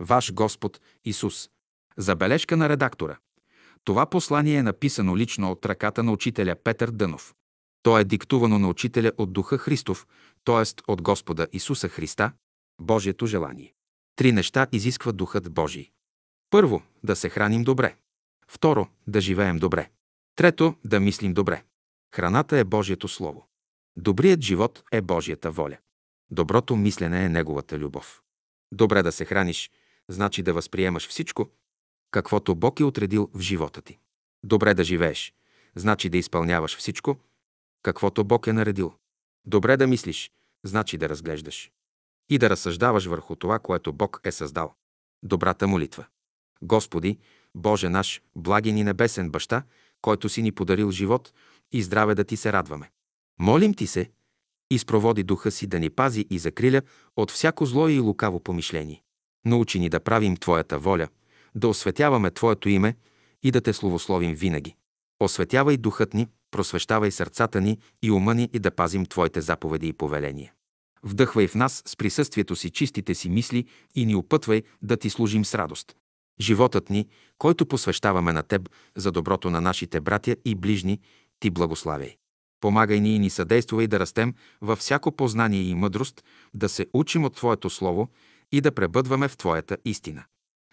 Ваш Господ Исус. Забележка на редактора. Това послание е написано лично от ръката на учителя Петър Дънов. То е диктувано на учителя от Духа Христов, т.е. от Господа Исуса Христа, Божието желание. Три неща изисква Духът Божий. Първо, да се храним добре. Второ, да живеем добре. Трето, да мислим добре. Храната е Божието Слово. Добрият живот е Божията воля. Доброто мислене е Неговата любов. Добре да се храниш, значи да възприемаш всичко, каквото Бог е отредил в живота ти. Добре да живееш, значи да изпълняваш всичко, каквото Бог е наредил. Добре да мислиш, значи да разглеждаш. И да разсъждаваш върху това, което Бог е създал. Добрата молитва. Господи, Боже наш, благи ни небесен баща, който си ни подарил живот и здраве да ти се радваме. Молим ти се, изпроводи духа си да ни пази и закриля от всяко зло и лукаво помишление. Научи ни да правим Твоята воля, да осветяваме Твоето име и да Те славословим винаги. Осветявай духът ни, просвещавай сърцата ни и ума ни и да пазим Твоите заповеди и повеления. Вдъхвай в нас с присъствието си чистите си мисли и ни опътвай да Ти служим с радост. Животът ни, който посвещаваме на Теб за доброто на нашите братя и ближни, Ти благославяй. Помагай ни и ни съдействай да растем във всяко познание и мъдрост, да се учим от Твоето Слово и да пребъдваме в Твоята истина.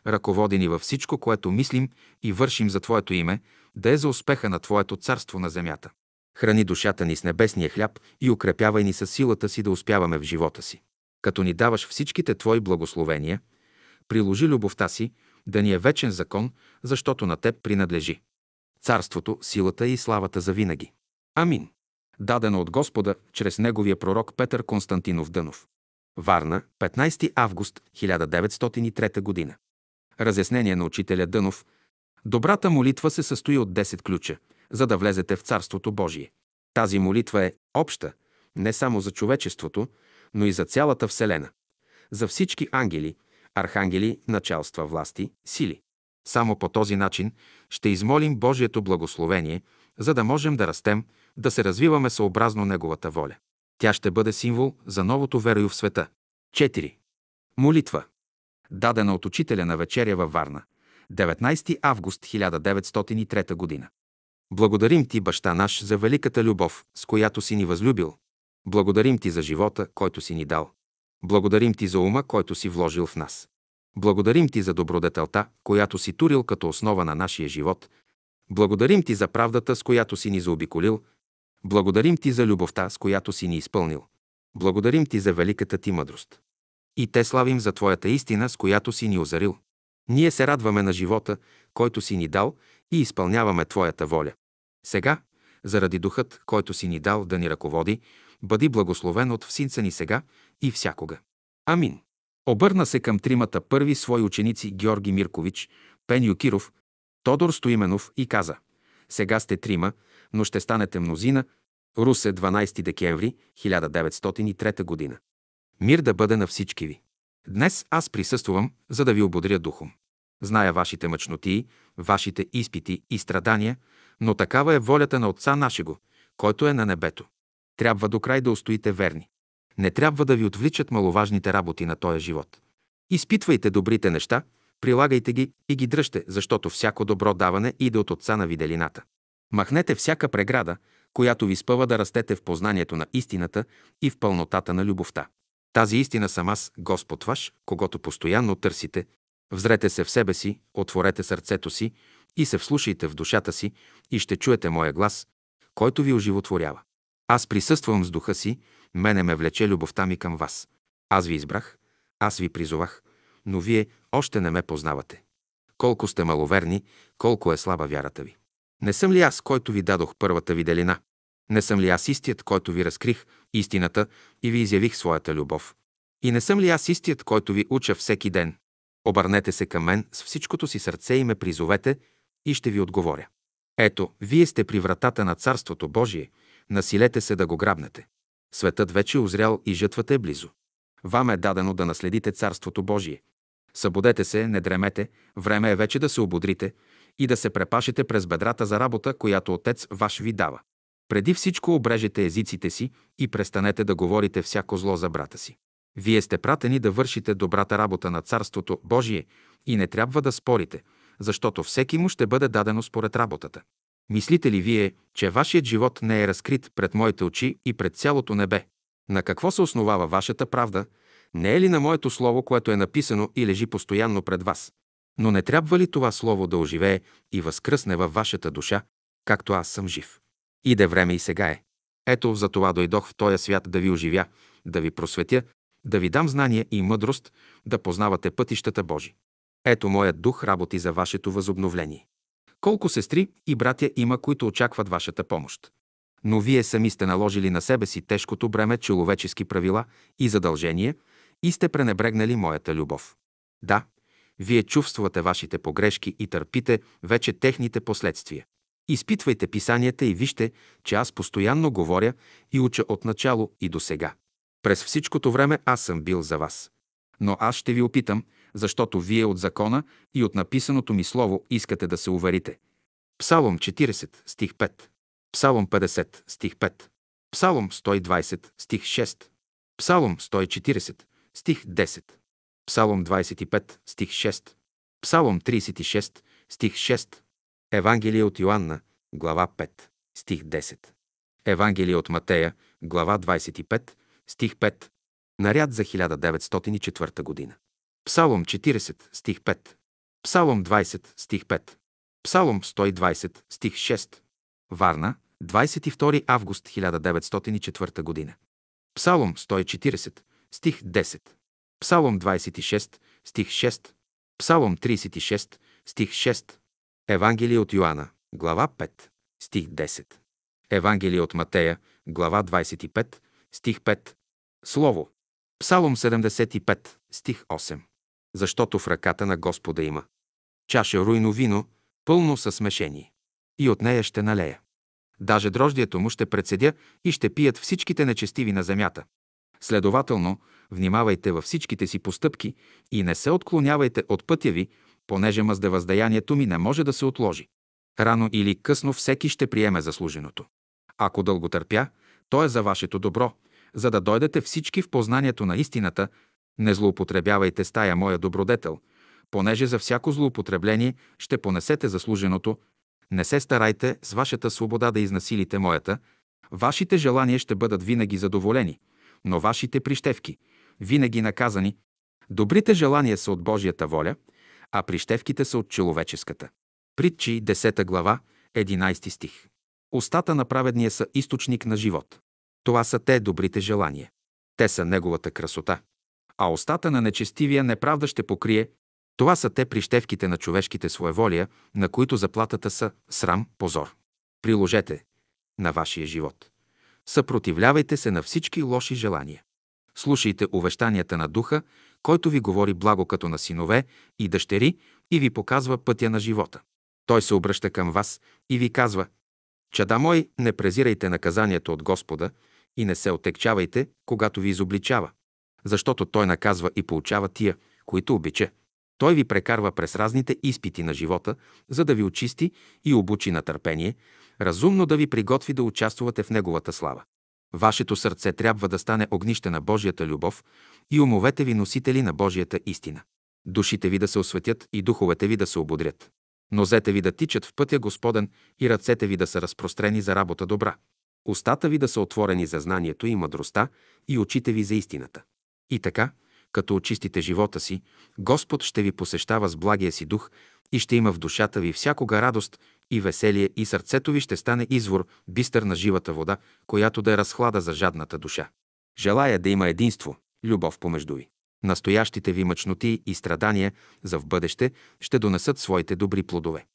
Ръководи ни във всичко, което мислим и вършим за Твоето име, да е за успеха на Твоето царство на земята. Храни душата ни с небесния хляб и укрепявай ни със силата си да успяваме в живота си. Като ни даваш всичките Твои благословения, приложи любовта си, да ни е вечен закон, защото на Теб принадлежи. Царството, силата и славата за винаги. Амин. Дадено от Господа чрез неговия пророк Петър Константинов Дънов. Варна, 15 август 1903 г. Разяснение на учителя Дънов. Добрата молитва се състои от 10 ключа, за да влезете в Царството Божие. Тази молитва е обща, не само за човечеството, но и за цялата Вселена. За всички ангели, архангели, началства, власти, сили. Само по този начин ще измолим Божието благословение, за да можем да растем, да се развиваме съобразно Неговата воля. Тя ще бъде символ за новото верою в света. 4. Молитва. Дадена от учителя на вечеря във Варна. 19 август 1903 г. Благодарим ти, баща наш, за великата любов, с която си ни възлюбил. Благодарим ти за живота, който си ни дал. Благодарим ти за ума, който си вложил в нас. Благодарим ти за добродетелта, която си турил като основа на нашия живот. Благодарим ти за правдата, с която си ни заобиколил. Благодарим ти за любовта, с която си ни изпълнил. Благодарим ти за великата ти мъдрост. И те славим за Твоята истина, с която си ни озарил. Ние се радваме на живота, който си ни дал и изпълняваме Твоята воля. Сега, заради духът, който си ни дал да ни ръководи, бъди благословен от всинца ни сега и всякога. Амин. Обърна се към тримата първи свои ученици Георги Миркович, Пен Юкиров, Тодор Стоименов и каза «Сега сте трима, но ще станете мнозина». Русе, 12 декември 1903 година. Мир да бъде на всички ви. Днес аз присъствам, за да ви ободря духом. Зная вашите мъчноти, вашите изпити и страдания, но такава е волята на Отца нашего, който е на небето. Трябва до край да устоите верни. Не трябва да ви отвличат маловажните работи на този живот. Изпитвайте добрите неща, прилагайте ги и ги дръжте, защото всяко добро даване иде от Отца на виделината. Махнете всяка преграда, която ви спъва да растете в познанието на истината и в пълнотата на любовта. Тази истина съм аз, Господ ваш, когато постоянно търсите. Взрете се в себе си, отворете сърцето си и се вслушайте в душата си и ще чуете моя глас, който ви оживотворява. Аз присъствам с духа си, мене ме влече любовта ми към вас. Аз ви избрах, аз ви призовах, но вие още не ме познавате. Колко сте маловерни, колко е слаба вярата ви. Не съм ли аз, който ви дадох първата виделина? Не съм ли аз истият, който ви разкрих истината и ви изявих своята любов? И не съм ли аз истият, който ви уча всеки ден? Обърнете се към мен с всичкото си сърце и ме призовете и ще ви отговоря. Ето, вие сте при вратата на Царството Божие, насилете се да го грабнете. Светът вече е озрял и жътвата е близо. Вам е дадено да наследите Царството Божие. Събудете се, не дремете, време е вече да се ободрите и да се препашете през бедрата за работа, която Отец ваш ви дава. Преди всичко обрежете езиците си и престанете да говорите всяко зло за брата си. Вие сте пратени да вършите добрата работа на Царството Божие и не трябва да спорите, защото всеки му ще бъде дадено според работата. Мислите ли вие, че вашият живот не е разкрит пред моите очи и пред цялото небе? На какво се основава вашата правда? Не е ли на моето слово, което е написано и лежи постоянно пред вас? Но не трябва ли това слово да оживее и възкръсне във вашата душа, както аз съм жив? Иде време и сега е. Ето, за това дойдох в този свят да ви оживя, да ви просветя, да ви дам знание и мъдрост, да познавате пътищата Божи. Ето моят дух работи за вашето възобновление. Колко сестри и братя има, които очакват вашата помощ. Но вие сами сте наложили на себе си тежкото бреме човечески правила и задължения и сте пренебрегнали моята любов. Да, вие чувствате вашите погрешки и търпите вече техните последствия. Изпитвайте писанията и вижте, че аз постоянно говоря и уча от начало и до сега. През всичкото време аз съм бил за вас. Но аз ще ви опитам, защото вие от закона и от написаното ми слово искате да се уверите. Псалом 40, стих 5. Псалом 50, стих 5. Псалом 120, стих 6. Псалом 140, стих 10. Псалом 25, стих 6. Псалом 36, стих 6. Евангелие от Йоанна, глава 5, стих 10. Евангелие от Матея, глава 25, стих 5. Наряд за 1904 година. Псалом 40, стих 5. Псалом 20, стих 5. Псалом 120, стих 6. Варна, 22 август 1904 година. Псалом 140, стих 10. Псалом 26, стих 6. Псалом 36, стих 6. Евангелие от Йоанна, глава 5, стих 10. Евангелие от Матея, глава 25, стих 5. Слово. Псалом 75, стих 8. Защото в ръката на Господа има чаша руйно вино, пълно със смешение. И от нея ще налея. Даже дрождието му ще председя и ще пият всичките нечестиви на земята. Следователно, внимавайте във всичките си постъпки и не се отклонявайте от пътя ви, понеже мъздевъздаянието ми не може да се отложи. Рано или късно всеки ще приеме заслуженото. Ако дълго търпя, то е за вашето добро, за да дойдете всички в познанието на истината, не злоупотребявайте с тая моя добродетел, понеже за всяко злоупотребление ще понесете заслуженото. Не се старайте с вашата свобода да изнасилите моята. Вашите желания ще бъдат винаги задоволени, но вашите прищевки – винаги наказани. Добрите желания са от Божията воля, а прищевките са от човеческата. Притчи 10 глава, 11 стих. Устата на праведния са източник на живот. Това са те добрите желания. Те са неговата красота. А устата на нечестивия неправда ще покрие. Това са те прищевките на човешките своеволия, на които заплатата са срам, позор. Приложете на вашия живот. Съпротивлявайте се на всички лоши желания. Слушайте увещанията на Духа, който ви говори благо като на синове и дъщери и ви показва пътя на живота. Той се обръща към вас и ви казва Чада мой, не презирайте наказанието от Господа и не се отекчавайте, когато ви изобличава, защото Той наказва и получава тия, които обича. Той ви прекарва през разните изпити на живота, за да ви очисти и обучи на търпение, разумно да ви приготви да участвате в Неговата слава. Вашето сърце трябва да стане огнище на Божията любов и умовете ви носители на Божията истина. Душите ви да се осветят и духовете ви да се ободрят. Нозете ви да тичат в пътя Господен и ръцете ви да са разпрострени за работа добра. Устата ви да са отворени за знанието и мъдростта и очите ви за истината. И така, като очистите живота си, Господ ще ви посещава с благия си дух и ще има в душата ви всякога радост и веселие и сърцето ви ще стане извор, бистър на живата вода, която да е разхлада за жадната душа. Желая да има единство, любов помежду ви. Настоящите ви мъчноти и страдания за в бъдеще ще донесат своите добри плодове.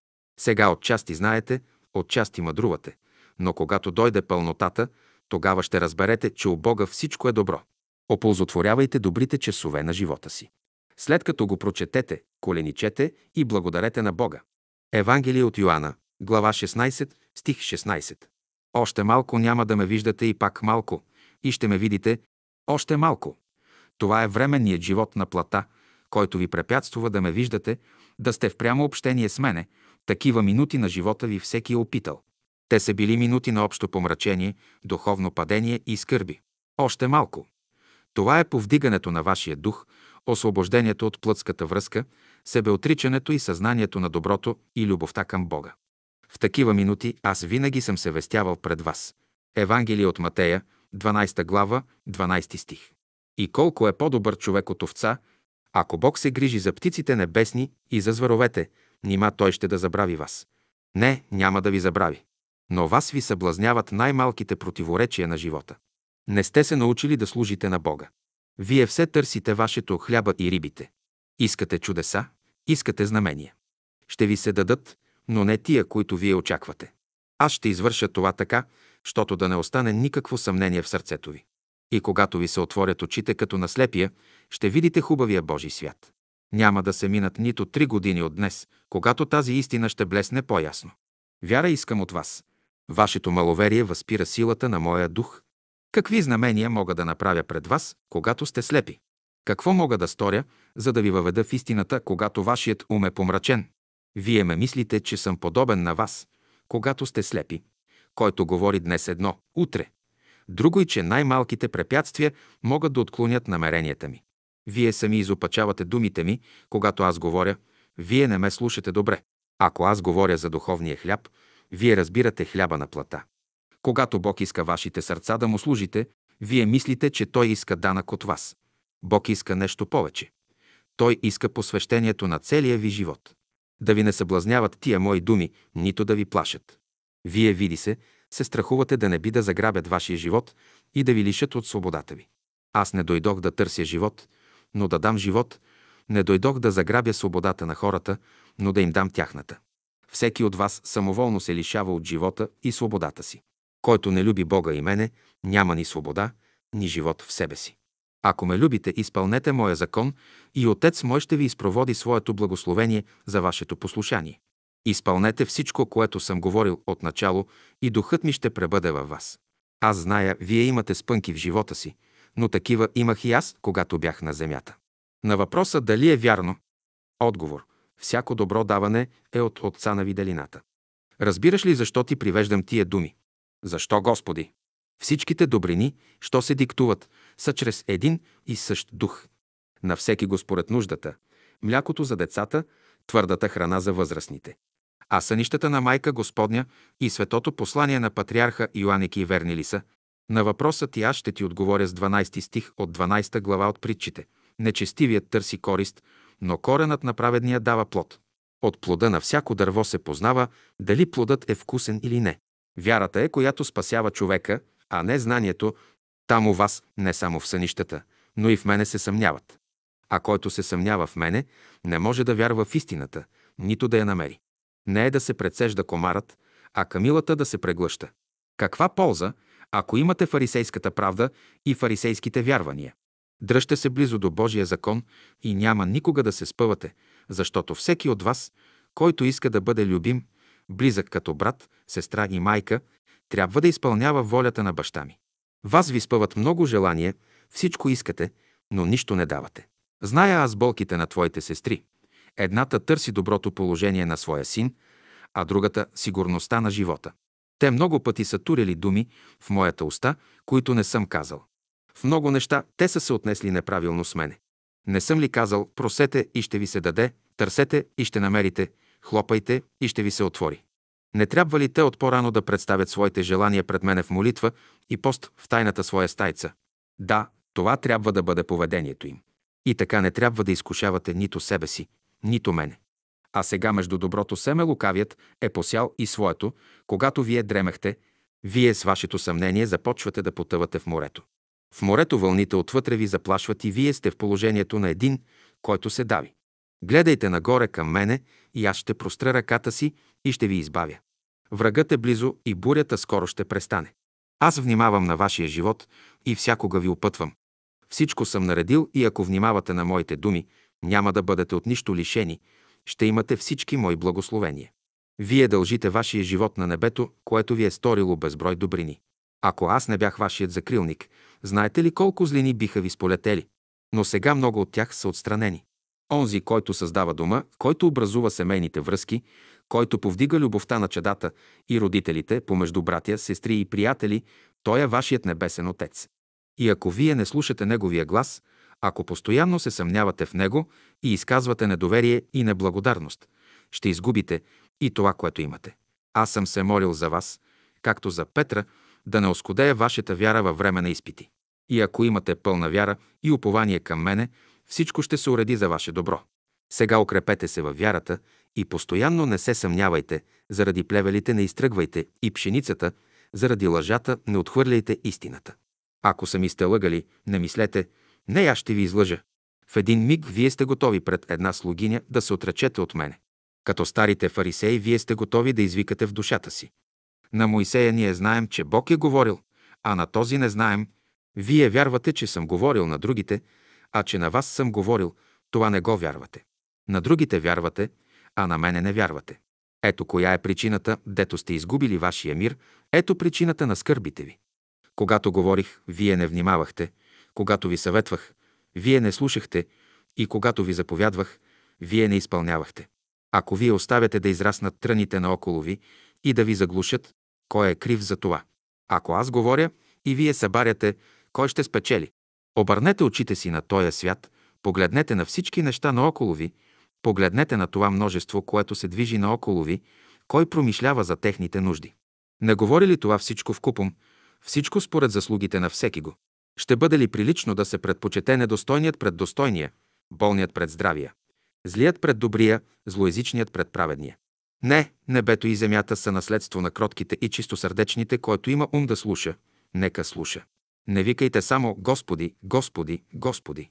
Сега отчасти знаете, отчасти мъдрувате, но когато дойде пълнотата, тогава ще разберете, че у Бога всичко е добро. Оползотворявайте добрите часове на живота си. След като го прочетете, коленичете и благодарете на Бога. Евангелие от Йоанна, глава 16, стих 16. Още малко няма да ме виждате и пак малко, и ще ме видите още малко. Това е временният живот на плата, който ви препятствува да ме виждате, да сте в прямо общение с мене, такива минути на живота ви всеки е опитал. Те са били минути на общо помрачение, духовно падение и скърби. Още малко. Това е повдигането на вашия дух, освобождението от плътската връзка, себеотричането и съзнанието на доброто и любовта към Бога. В такива минути аз винаги съм се вестявал пред вас. Евангелие от Матея, 12 глава, 12 стих. И колко е по-добър човек от овца, ако Бог се грижи за птиците небесни и за зверовете, нима Той ще да забрави вас. Не, няма да ви забрави. Но вас ви съблазняват най-малките противоречия на живота. Не сте се научили да служите на Бога. Вие все търсите вашето хляба и рибите. Искате чудеса, искате знамения. Ще ви се дадат, но не тия, които вие очаквате. Аз ще извърша това така, щото да не остане никакво съмнение в сърцето ви. И когато ви се отворят очите като на слепия, ще видите хубавия Божий свят. Няма да се минат нито три години от днес, когато тази истина ще блесне по-ясно. Вяра искам от вас. Вашето маловерие възпира силата на моя дух. Какви знамения мога да направя пред вас, когато сте слепи? Какво мога да сторя, за да ви въведа в истината, когато вашият ум е помрачен? Вие ме мислите, че съм подобен на вас, когато сте слепи, който говори днес едно, утре. Друго и, че най-малките препятствия могат да отклонят намеренията ми. Вие сами изопачавате думите ми, когато аз говоря, вие не ме слушате добре. Ако аз говоря за духовния хляб, вие разбирате хляба на плата. Когато Бог иска вашите сърца да му служите, вие мислите, че Той иска данък от вас. Бог иска нещо повече. Той иска посвещението на целия ви живот. Да ви не съблазняват тия мои думи, нито да ви плашат. Вие, види се, се страхувате да не би да заграбят вашия живот и да ви лишат от свободата ви. Аз не дойдох да търся живот, но да дам живот, не дойдох да заграбя свободата на хората, но да им дам тяхната. Всеки от вас самоволно се лишава от живота и свободата си. Който не люби Бога и мене, няма ни свобода, ни живот в себе си. Ако ме любите, изпълнете моя закон и Отец мой ще ви изпроводи своето благословение за вашето послушание. Изпълнете всичко, което съм говорил от начало и духът ми ще пребъде във вас. Аз зная, вие имате спънки в живота си, но такива имах и аз, когато бях на земята. На въпроса дали е вярно? Отговор. Всяко добро даване е от Отца на виделината. Разбираш ли защо ти привеждам тия думи? Защо, Господи? Всичките добрини, що се диктуват, са чрез един и същ дух. На всеки го според нуждата. Млякото за децата, твърдата храна за възрастните. А сънищата на Майка Господня и светото послание на патриарха Йоаники и верни ли са? На въпросът и аз ще ти отговоря с 12 стих от 12 глава от притчите. Нечестивият търси корист, но коренът на праведния дава плод. От плода на всяко дърво се познава дали плодът е вкусен или не. Вярата е, която спасява човека, а не знанието. Там у вас, не само в сънищата, но и в мене се съмняват. А който се съмнява в мене, не може да вярва в истината, нито да я намери. Не е да се прецежда комарът, а камилата да се преглъща. Каква полза, ако имате фарисейската правда и фарисейските вярвания? Дръжте се близо до Божия закон и няма никога да се спъвате, защото всеки от вас, който иска да бъде любим, близък като брат, сестра и майка, трябва да изпълнява волята на баща ми. Вас ви спъват много желания, всичко искате, но нищо не давате. Зная аз болките на твоите сестри. Едната търси доброто положение на своя син, а другата – сигурността на живота. Те много пъти са турили думи в моята уста, които не съм казал. В много неща те са се отнесли неправилно с мене. Не съм ли казал, просете и ще ви се даде, търсете и ще намерите, хлопайте и ще ви се отвори. Не трябва ли те от по-рано да представят своите желания пред мене в молитва и пост в тайната своя стайца? Да, това трябва да бъде поведението им. И така не трябва да изкушавате нито себе си, нито мене. А сега между доброто семе лукавият е посял и своето, когато вие дремехте, вие с вашето съмнение започвате да потъвате в морето. В морето вълните отвътре ви заплашват и вие сте в положението на един, който се дави. Гледайте нагоре към мене и аз ще простра ръката си и ще ви избавя. Врагът е близо и бурята скоро ще престане. Аз внимавам на вашия живот и всякога ви опътвам. Всичко съм наредил и ако внимавате на моите думи, няма да бъдете от нищо лишени, ще имате всички мои благословения. Вие дължите вашия живот на небето, което ви е сторило безброй добрини. Ако аз не бях вашият закрилник, знаете ли колко злини биха ви сполетели? Но сега много от тях са отстранени. Онзи, който създава дома, който образува семейните връзки, който повдига любовта на чедата и родителите, помежду братя, сестри и приятели, той е вашият небесен Отец. И ако вие не слушате Неговия глас, ако постоянно се съмнявате в Него и изказвате недоверие и неблагодарност, ще изгубите и това, което имате. Аз съм се молил за вас, както за Петра, да не оскудея вашата вяра във време на изпити. И ако имате пълна вяра и упование към мене, всичко ще се уреди за ваше добро. Сега укрепете се във вярата и постоянно не се съмнявайте, заради плевелите не изтръгвайте и пшеницата, заради лъжата не отхвърляйте истината. Ако сами сте лъгали, не мислете, не аз ще ви излъжа. В един миг вие сте готови пред една слугиня да се отречете от мене. Като старите фарисеи, вие сте готови да извикате в душата си. На Моисея ние знаем, че Бог е говорил, а на този не знаем. Вие вярвате, че съм говорил на другите, а че на вас съм говорил, това не го вярвате. На другите вярвате, а на мене не вярвате. Ето коя е причината, дето сте изгубили вашия мир, ето причината на скърбите ви. Когато говорих, вие не внимавахте, когато ви съветвах, вие не слушахте и когато ви заповядвах, вие не изпълнявахте. Ако вие оставяте да израснат тръните наоколо ви и да ви заглушат, кой е крив за това? Ако аз говоря и вие събаряте, кой ще спечели? Обърнете очите си на този свят, погледнете на всички неща наоколо ви, погледнете на това множество, което се движи наоколо ви, кой промишлява за техните нужди. Не говори ли това всичко в купом, всичко според заслугите на всеки го? Ще бъде ли прилично да се предпочете недостойният пред достойния, болният пред здравия, злият пред добрия, злоязичният пред праведния? Не, небето и земята са наследство на кротките и чистосърдечните, който има ум да слуша. Нека слуша. Не викайте само Господи, Господи, Господи,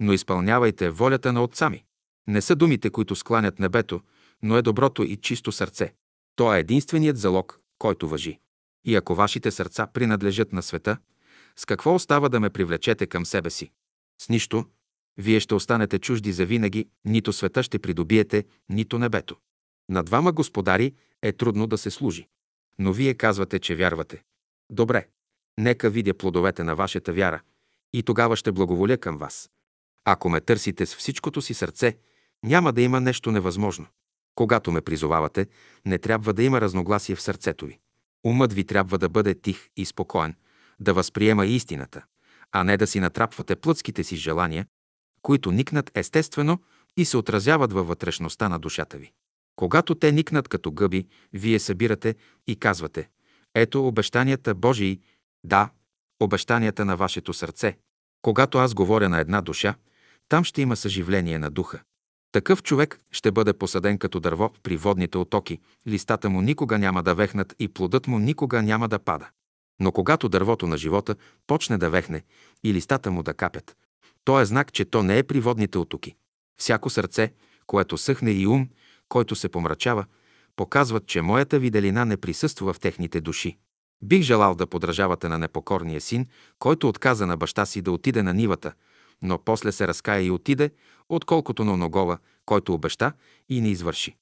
но изпълнявайте волята на Отца ми. Не са думите, които скланят небето, но е доброто и чисто сърце. То е единственият залог, който въжи. И ако вашите сърца принадлежат на света, с какво остава да ме привлечете към себе си? С нищо. Вие ще останете чужди за винаги, нито света ще придобиете, нито небето. На двама господари е трудно да се служи. Но вие казвате, че вярвате. Добре, нека видя плодовете на вашата вяра и тогава ще благоволя към вас. Ако ме търсите с всичкото си сърце, няма да има нещо невъзможно. Когато ме призовавате, не трябва да има разногласие в сърцето ви. Умът ви трябва да бъде тих и спокоен, да възприема истината, а не да си натрапвате плътските си желания, които никнат естествено и се отразяват във вътрешността на душата ви. Когато те никнат като гъби, вие събирате и казвате «Ето обещанията Божии, да, обещанията на вашето сърце. Когато аз говоря на една душа, там ще има съживление на духа. Такъв човек ще бъде посаден като дърво при водните отоки, листата му никога няма да вехнат и плодът му никога няма да пада. Но когато дървото на живота почне да вехне и листата му да капят, то е знак, че то не е при водните отоки. Всяко сърце, което съхне и ум, който се помрачава, показват, че моята виделина не присъства в техните души. Бих желал да подражавате на непокорния син, който отказа на баща си да отиде на нивата, но после се разкая и отиде, отколкото на оногова, който обеща и не извърши.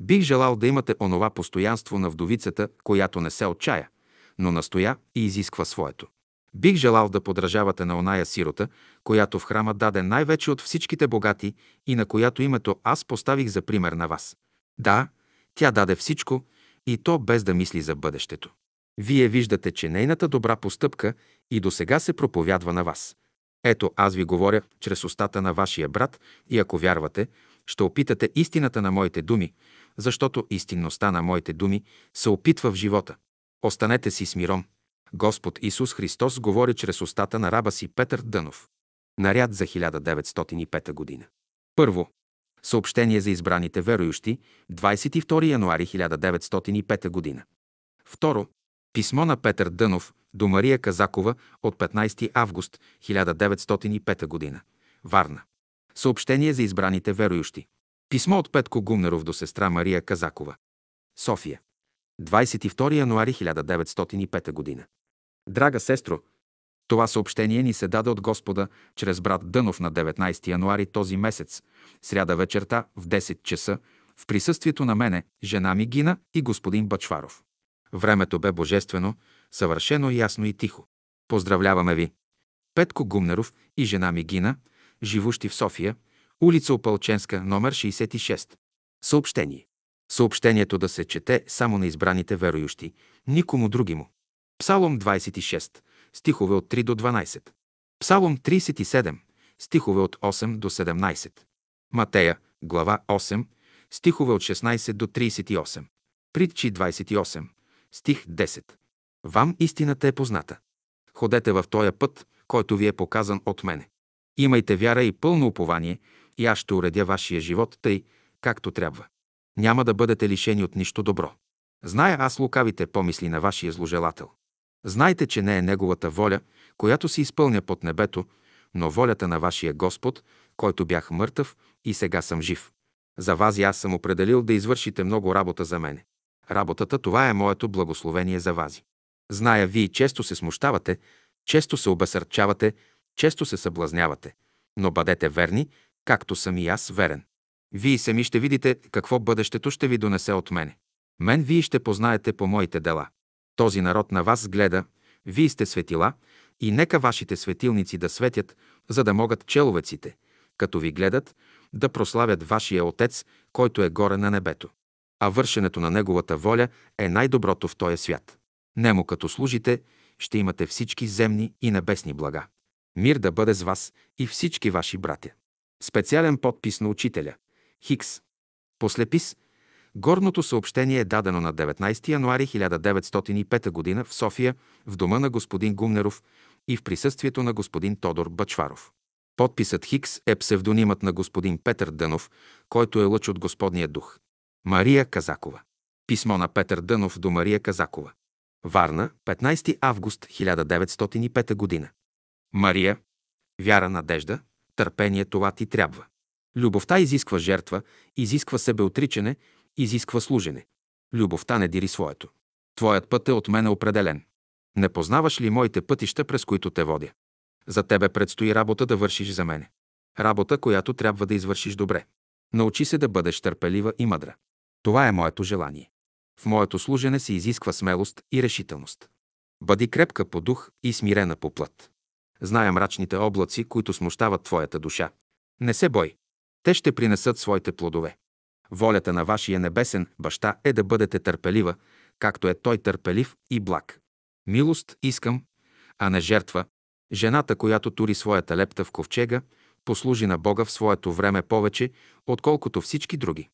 Бих желал да имате онова постоянство на вдовицата, която не се отчая, но настоя и изисква своето. Бих желал да подражавате на оная сирота, която в храма даде най-вече от всичките богати и на която името аз поставих за пример на вас. Да, тя даде всичко и то без да мисли за бъдещето. Вие виждате, че нейната добра постъпка и до сега се проповядва на вас. Ето, аз ви говоря чрез устата на вашия брат и ако вярвате, ще опитате истината на моите думи, защото истинността на моите думи се опитва в живота. Останете си с миром. Господ Исус Христос говори чрез устата на раба си Петър Дънов. Наряд за 1905 година. Първо. Съобщение за избраните верующи, 22 януари 1905 година. Второ. Писмо на Петър Дънов до Мария Казакова от 15 август 1905 година. Варна. Съобщение за избраните верующи. Писмо от Петко Гумнеров до сестра Мария Казакова. София. 22 януари 1905 година. Драга сестро, това съобщение ни се даде от Господа чрез брат Дънов на 19 януари този месец, сряда вечерта в 10 часа, в присъствието на мене, жена ми Гина и господин Бачваров. Времето бе божествено, съвършено ясно и тихо. Поздравляваме ви! Петко Гумнеров и жена ми Гина, живущи в София, Улица Опалченска, номер 66. Съобщение. Съобщението да се чете само на избраните верующи, никому други му. Псалом 26, стихове от 3 до 12. Псалом 37, стихове от 8 до 17. Матея, глава 8, стихове от 16 до 38. Притчи 28, стих 10. Вам истината е позната. Ходете в този път, който ви е показан от мене. Имайте вяра и пълно упование, и аз ще уредя вашия живот тъй, както трябва. Няма да бъдете лишени от нищо добро. Зная аз лукавите помисли на вашия зложелател. Знайте, че не е неговата воля, която се изпълня под небето, но волята на вашия Господ, който бях мъртъв и сега съм жив. За вас и аз съм определил да извършите много работа за мене. Работата това е моето благословение за вас. Зная, вие често се смущавате, често се обесърчавате, често се съблазнявате, но бъдете верни, както съм и аз верен. Вие сами ще видите какво бъдещето ще ви донесе от мене. Мен вие ще познаете по моите дела. Този народ на вас гледа, вие сте светила, и нека вашите светилници да светят, за да могат человеците, като ви гледат, да прославят вашия Отец, който е горе на небето. А вършенето на Неговата воля е най-доброто в този свят. Нему като служите, ще имате всички земни и небесни блага. Мир да бъде с вас и всички ваши братя. Специален подпис на учителя. Хикс. Послепис. Горното съобщение е дадено на 19 януари 1905 г. в София, в дома на господин Гумнеров и в присъствието на господин Тодор Бачваров. Подписът Хикс е псевдонимът на господин Петър Дънов, който е лъч от Господния дух. Мария Казакова. Писмо на Петър Дънов до Мария Казакова. Варна, 15 август 1905 г. Мария, вяра, надежда, търпение това ти трябва. Любовта изисква жертва, изисква себеотричане, изисква служене. Любовта не дири своето. Твоят път е от мене определен. Не познаваш ли моите пътища, през които те водя? За тебе предстои работа да вършиш за мене. Работа, която трябва да извършиш добре. Научи се да бъдеш търпелива и мъдра. Това е моето желание. В моето служене се изисква смелост и решителност. Бъди крепка по дух и смирена по плът. Зная мрачните облаци, които смущават твоята душа. Не се бой. Те ще принесат своите плодове. Волята на вашия небесен баща е да бъдете търпелива, както е той търпелив и благ. Милост искам, а не жертва. Жената, която тури своята лепта в ковчега, послужи на Бога в своето време повече, отколкото всички други.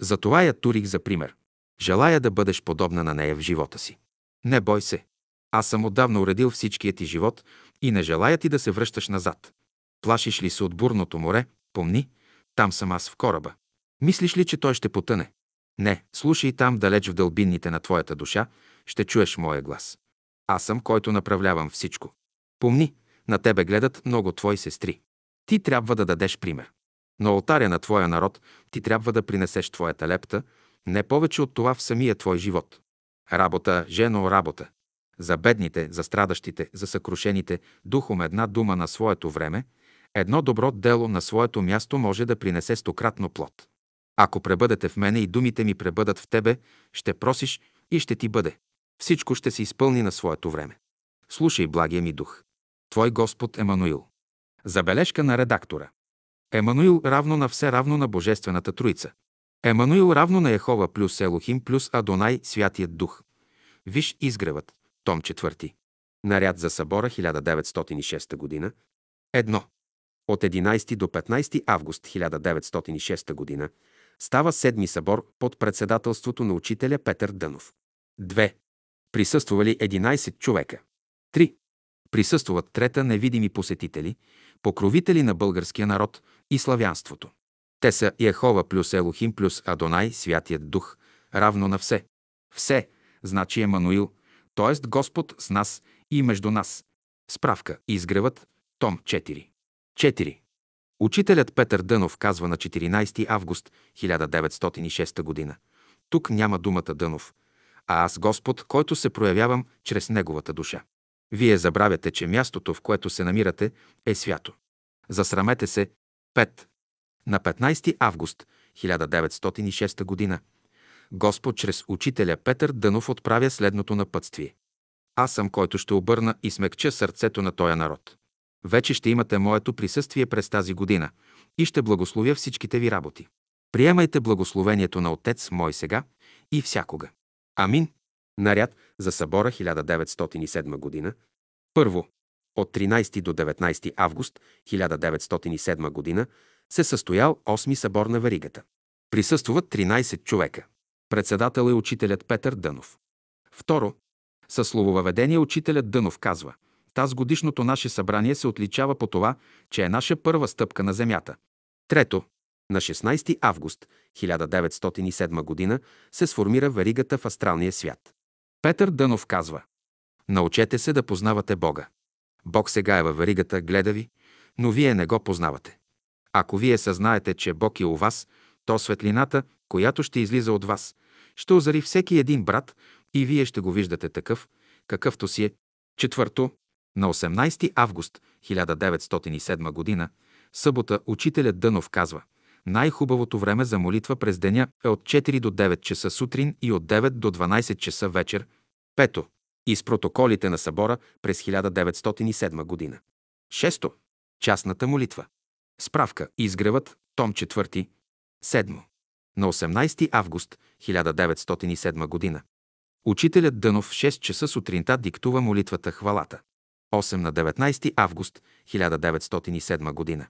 Затова я турих за пример. Желая да бъдеш подобна на нея в живота си. Не бой се. Аз съм отдавна уредил всичкия ти живот и не желая ти да се връщаш назад. Плашиш ли се от бурното море, помни, там съм аз в кораба. Мислиш ли, че той ще потъне? Не, слушай там далеч в дълбинните на твоята душа, ще чуеш моя глас. Аз съм, който направлявам всичко. Помни, на тебе гледат много твои сестри. Ти трябва да дадеш пример. На алтаря на твоя народ ти трябва да принесеш твоята лепта, не повече от това в самия твой живот. Работа, жено, работа. За бедните, за страдащите, за съкрушените, духом една дума на своето време, едно добро дело на своето място може да принесе стократно плод. Ако пребъдете в мене и думите ми пребъдат в тебе, ще просиш и ще ти бъде. Всичко ще се изпълни на своето време. Слушай, благия ми дух. Твой Господ Емануил. Забележка на редактора. Емануил равно на все равно на Божествената Троица. Емануил равно на Ехова плюс Елохим плюс Адонай Святият Дух. Виж изгревът. Том 4. Наряд за събора 1906 г. Едно. От 11 до 15 август 1906 г. става седми събор под председателството на учителя Петър Дънов. 2. Присъствали 11 човека. 3. Присъстват трета невидими посетители, покровители на българския народ и славянството. Те са Яхова плюс Елохим плюс Адонай, Святият Дух, равно на все. Все, значи Емануил, т.е. Господ с нас и между нас. Справка. Изгревът. Том 4. 4. Учителят Петър Дънов казва на 14 август 1906 г. Тук няма думата Дънов, а аз Господ, който се проявявам чрез Неговата душа. Вие забравяте, че мястото, в което се намирате, е свято. Засрамете се. 5. На 15 август 1906 г. Господ чрез учителя Петър Дънов отправя следното напътствие. Аз съм, който ще обърна и смекча сърцето на този народ. Вече ще имате моето присъствие през тази година и ще благословя всичките ви работи. Приемайте благословението на Отец мой сега и всякога. Амин. Наряд за събора 1907 година. Първо, от 13 до 19 август 1907 година се състоял 8 събор на Варигата. Присъствуват 13 човека. Председател е учителят Петър Дънов. Второ, със слововъведение учителят Дънов казва Таз годишното наше събрание се отличава по това, че е наша първа стъпка на земята. Трето, на 16 август 1907 г. се сформира веригата в астралния свят. Петър Дънов казва Научете се да познавате Бога. Бог сега е във веригата, гледа ви, но вие не го познавате. Ако вие съзнаете, че Бог е у вас, то светлината, която ще излиза от вас, ще озари всеки един брат и вие ще го виждате такъв, какъвто си е. Четвърто, на 18 август 1907 г., събота, учителят Дънов казва най-хубавото време за молитва през деня е от 4 до 9 часа сутрин и от 9 до 12 часа вечер. Пето. Из протоколите на събора през 1907 година. Шесто. Частната молитва. Справка. Изгревът. Том 4. Седмо. На 18 август 1907 година. Учителят Дънов в 6 часа сутринта диктува молитвата хвалата. 8 на 19 август 1907 година.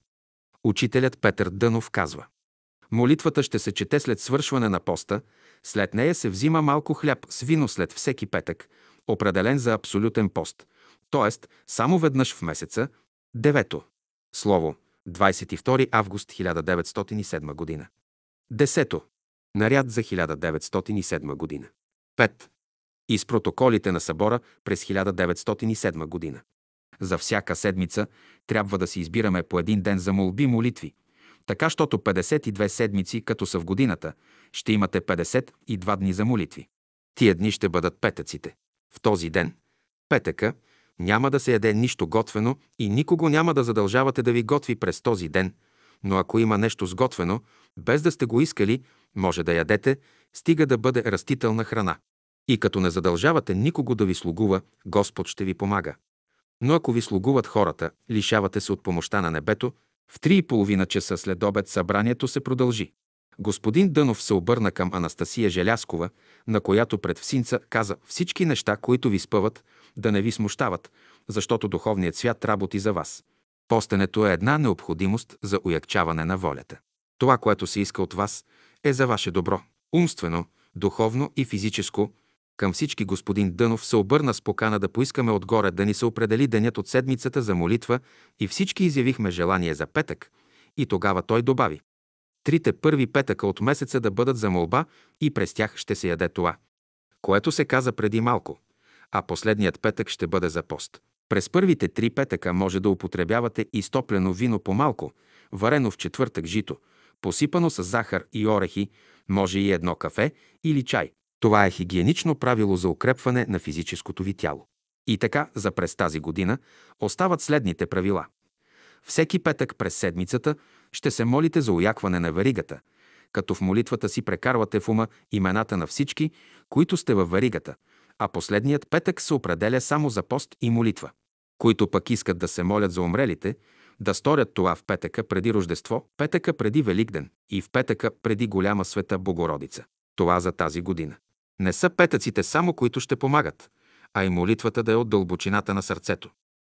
Учителят Петър Дънов казва Молитвата ще се чете след свършване на поста, след нея се взима малко хляб с вино след всеки петък, определен за абсолютен пост, т.е. само веднъж в месеца. Девето. Слово. 22 август 1907 година. Десето. Наряд за 1907 година. 5. Из протоколите на събора през 1907 година. За всяка седмица трябва да си избираме по един ден за молби молитви. Така, щото 52 седмици, като са в годината, ще имате 52 дни за молитви. Тия дни ще бъдат петъците. В този ден, петъка, няма да се яде нищо готвено и никого няма да задължавате да ви готви през този ден, но ако има нещо сготвено, без да сте го искали, може да ядете, стига да бъде растителна храна. И като не задължавате никого да ви слугува, Господ ще ви помага. Но ако ви слугуват хората, лишавате се от помощта на небето, в три и половина часа след обед събранието се продължи. Господин Дънов се обърна към Анастасия Желяскова, на която пред всинца каза всички неща, които ви спъват, да не ви смущават, защото духовният свят работи за вас. Постенето е една необходимост за уякчаване на волята. Това, което се иска от вас, е за ваше добро, умствено, духовно и физическо, към всички господин Дънов се обърна с покана да поискаме отгоре да ни се определи денят от седмицата за молитва и всички изявихме желание за петък. И тогава той добави. Трите първи петъка от месеца да бъдат за молба и през тях ще се яде това, което се каза преди малко, а последният петък ще бъде за пост. През първите три петъка може да употребявате изтоплено вино по малко, варено в четвъртък жито, посипано с захар и орехи, може и едно кафе или чай. Това е хигиенично правило за укрепване на физическото ви тяло. И така, за през тази година остават следните правила. Всеки петък през седмицата ще се молите за уякване на варигата, като в молитвата си прекарвате в ума имената на всички, които сте във варигата, а последният петък се определя само за пост и молитва. Които пък искат да се молят за умрелите, да сторят това в петъка преди Рождество, петъка преди Великден и в петъка преди Голяма света Богородица. Това за тази година. Не са петъците само, които ще помагат, а и молитвата да е от дълбочината на сърцето.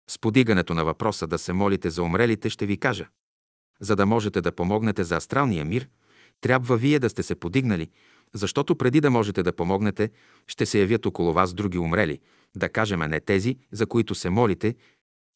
С подигането на въпроса да се молите за умрелите ще ви кажа. За да можете да помогнете за астралния мир, трябва вие да сте се подигнали, защото преди да можете да помогнете, ще се явят около вас други умрели, да кажем не тези, за които се молите,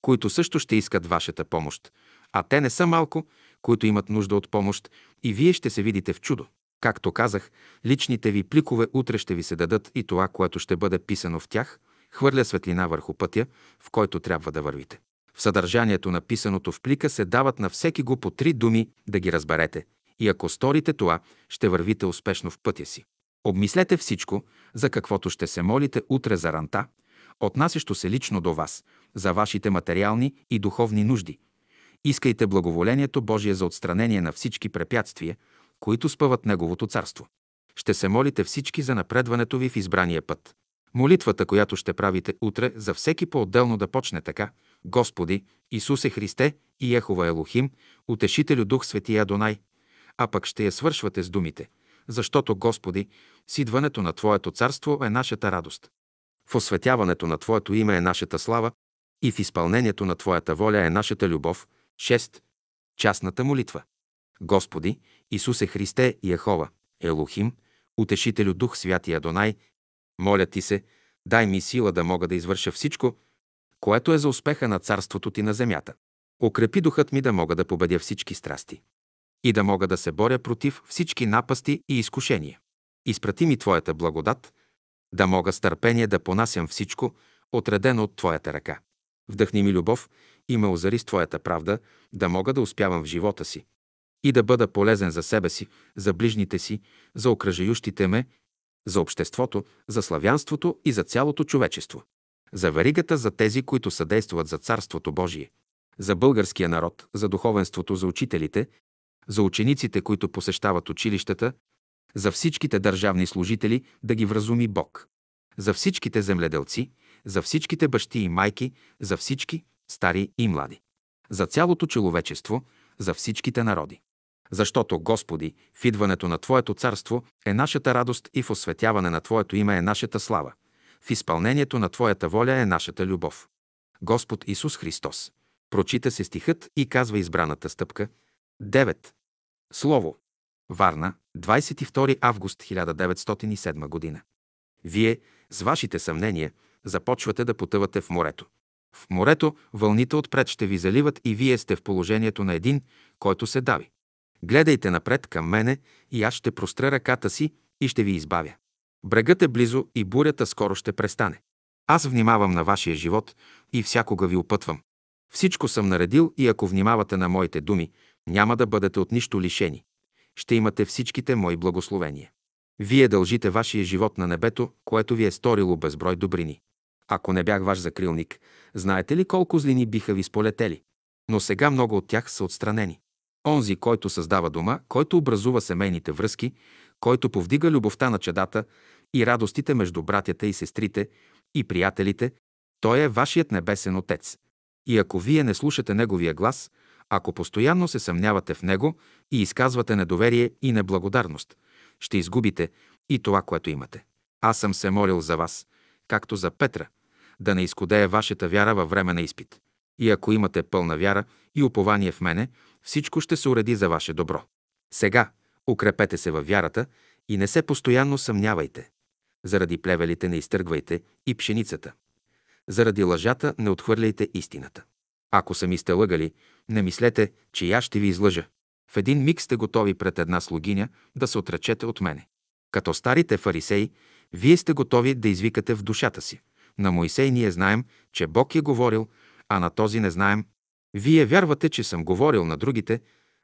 които също ще искат вашата помощ, а те не са малко, които имат нужда от помощ и вие ще се видите в чудо. Както казах, личните ви пликове утре ще ви се дадат и това, което ще бъде писано в тях, хвърля светлина върху пътя, в който трябва да вървите. В съдържанието на писаното в плика се дават на всеки го по три думи да ги разберете. И ако сторите това, ще вървите успешно в пътя си. Обмислете всичко, за каквото ще се молите утре за ранта, отнасящо се лично до вас, за вашите материални и духовни нужди. Искайте благоволението Божие за отстранение на всички препятствия, които спъват Неговото царство. Ще се молите всички за напредването ви в избрания път. Молитвата, която ще правите утре, за всеки по-отделно да почне така. Господи, Исусе Христе и Ехова Елохим, Утешителю Дух Свети Адонай, а пък ще я свършвате с думите, защото, Господи, с идването на Твоето царство е нашата радост. В осветяването на Твоето име е нашата слава и в изпълнението на Твоята воля е нашата любов. 6. Частната молитва. Господи, Исусе Христе и Ехова, Елохим, Утешителю Дух Святи Адонай, моля Ти се, дай ми сила да мога да извърша всичко, което е за успеха на царството Ти на земята. Укрепи духът ми да мога да победя всички страсти и да мога да се боря против всички напасти и изкушения. Изпрати ми Твоята благодат, да мога с търпение да понасям всичко, отредено от Твоята ръка. Вдъхни ми любов и ме озари с Твоята правда, да мога да успявам в живота си и да бъда полезен за себе си, за ближните си, за окръжающите ме, за обществото, за славянството и за цялото човечество. За веригата за тези, които съдействат за Царството Божие. За българския народ, за духовенството, за учителите, за учениците, които посещават училищата, за всичките държавни служители да ги вразуми Бог. За всичките земледелци, за всичките бащи и майки, за всички, стари и млади. За цялото човечество, за всичките народи. Защото, Господи, в идването на Твоето царство е нашата радост и в осветяване на Твоето име е нашата слава. В изпълнението на Твоята воля е нашата любов. Господ Исус Христос. Прочита се стихът и казва избраната стъпка. 9. Слово. Варна, 22 август 1907 година. Вие, с вашите съмнения, започвате да потъвате в морето. В морето вълните отпред ще ви заливат и вие сте в положението на един, който се дави. Гледайте напред към мене и аз ще простра ръката си и ще ви избавя. Брегът е близо и бурята скоро ще престане. Аз внимавам на вашия живот и всякога ви опътвам. Всичко съм наредил и ако внимавате на моите думи, няма да бъдете от нищо лишени. Ще имате всичките мои благословения. Вие дължите вашия живот на небето, което ви е сторило безброй добрини. Ако не бях ваш закрилник, знаете ли колко злини биха ви сполетели? Но сега много от тях са отстранени. Онзи, който създава дома, който образува семейните връзки, който повдига любовта на чедата и радостите между братята и сестрите и приятелите, той е вашият небесен Отец. И ако вие не слушате Неговия глас, ако постоянно се съмнявате в Него и изказвате недоверие и неблагодарност, ще изгубите и това, което имате. Аз съм се молил за вас, както за Петра, да не изкодее вашата вяра във време на изпит. И ако имате пълна вяра и упование в мене, всичко ще се уреди за ваше добро. Сега, укрепете се във вярата и не се постоянно съмнявайте. Заради плевелите не изтъргвайте и пшеницата. Заради лъжата не отхвърляйте истината. Ако сами сте лъгали, не мислете, че я ще ви излъжа. В един миг сте готови пред една слугиня да се отречете от мене. Като старите фарисеи, вие сте готови да извикате в душата си. На Моисей ние знаем, че Бог е говорил, а на този не знаем. Вие вярвате, че съм говорил на другите,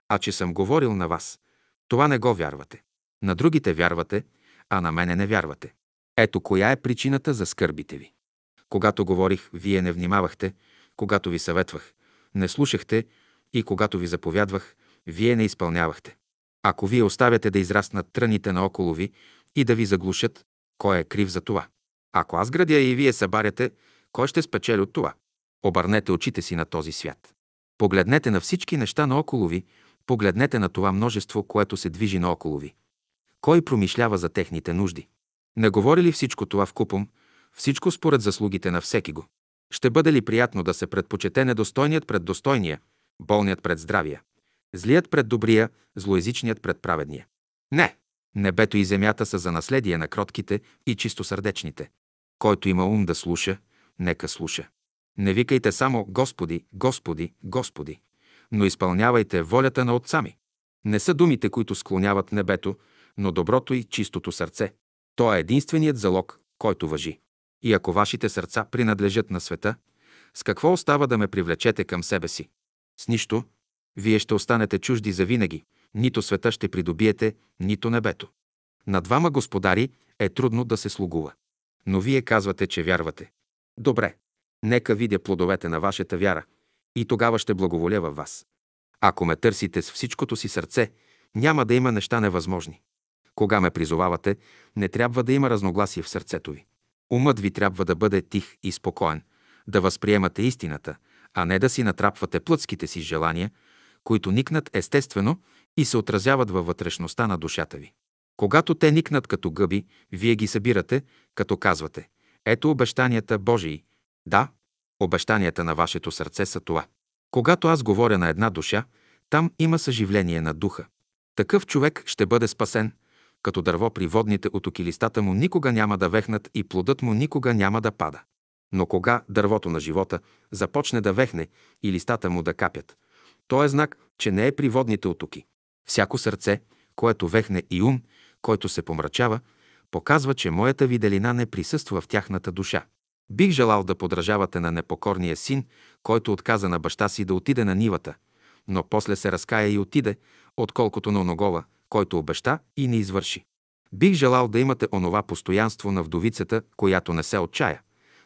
а че съм говорил на вас. Това не го вярвате. На другите вярвате, а на мене не вярвате. Ето коя е причината за скърбите ви. Когато говорих, вие не внимавахте, когато ви съветвах, не слушахте и когато ви заповядвах, вие не изпълнявахте. Ако вие оставяте да израснат тръните наоколо ви и да ви заглушат, кой е крив за това? Ако аз градя и вие събаряте, кой ще спечели от това? Обърнете очите си на този свят. Погледнете на всички неща наоколо ви, погледнете на това множество, което се движи наоколо ви. Кой промишлява за техните нужди? Не говори ли всичко това в купом, всичко според заслугите на всеки го? Ще бъде ли приятно да се предпочете недостойният пред достойния, болният пред здравия, злият пред добрия, злоязичният пред праведния? Не! Небето и земята са за наследие на кротките и чистосърдечните. Който има ум да слуша, нека слуша. Не викайте само Господи, Господи, Господи, но изпълнявайте волята на Отца ми. Не са думите, които склоняват небето, но доброто и чистото сърце. То е единственият залог, който въжи. И ако вашите сърца принадлежат на света, с какво остава да ме привлечете към себе си? С нищо. Вие ще останете чужди за винаги. Нито света ще придобиете, нито небето. На двама господари е трудно да се слугува. Но вие казвате, че вярвате. Добре, нека видя плодовете на вашата вяра и тогава ще благоволя във вас. Ако ме търсите с всичкото си сърце, няма да има неща невъзможни. Кога ме призовавате, не трябва да има разногласие в сърцето ви. Умът ви трябва да бъде тих и спокоен, да възприемате истината, а не да си натрапвате плътските си желания, които никнат естествено и се отразяват във вътрешността на душата ви. Когато те никнат като гъби, вие ги събирате, като казвате «Ето обещанията Божии». Да, обещанията на вашето сърце са това. Когато аз говоря на една душа, там има съживление на духа. Такъв човек ще бъде спасен, като дърво при водните отоки листата му никога няма да вехнат и плодът му никога няма да пада. Но кога дървото на живота започне да вехне и листата му да капят, то е знак, че не е при водните отоки. Всяко сърце, което вехне и ум, който се помрачава, показва, че моята виделина не присъства в тяхната душа. Бих желал да подражавате на непокорния син, който отказа на баща си да отиде на нивата, но после се разкая и отиде, отколкото на оногова, който обеща и не извърши. Бих желал да имате онова постоянство на вдовицата, която не се отчая,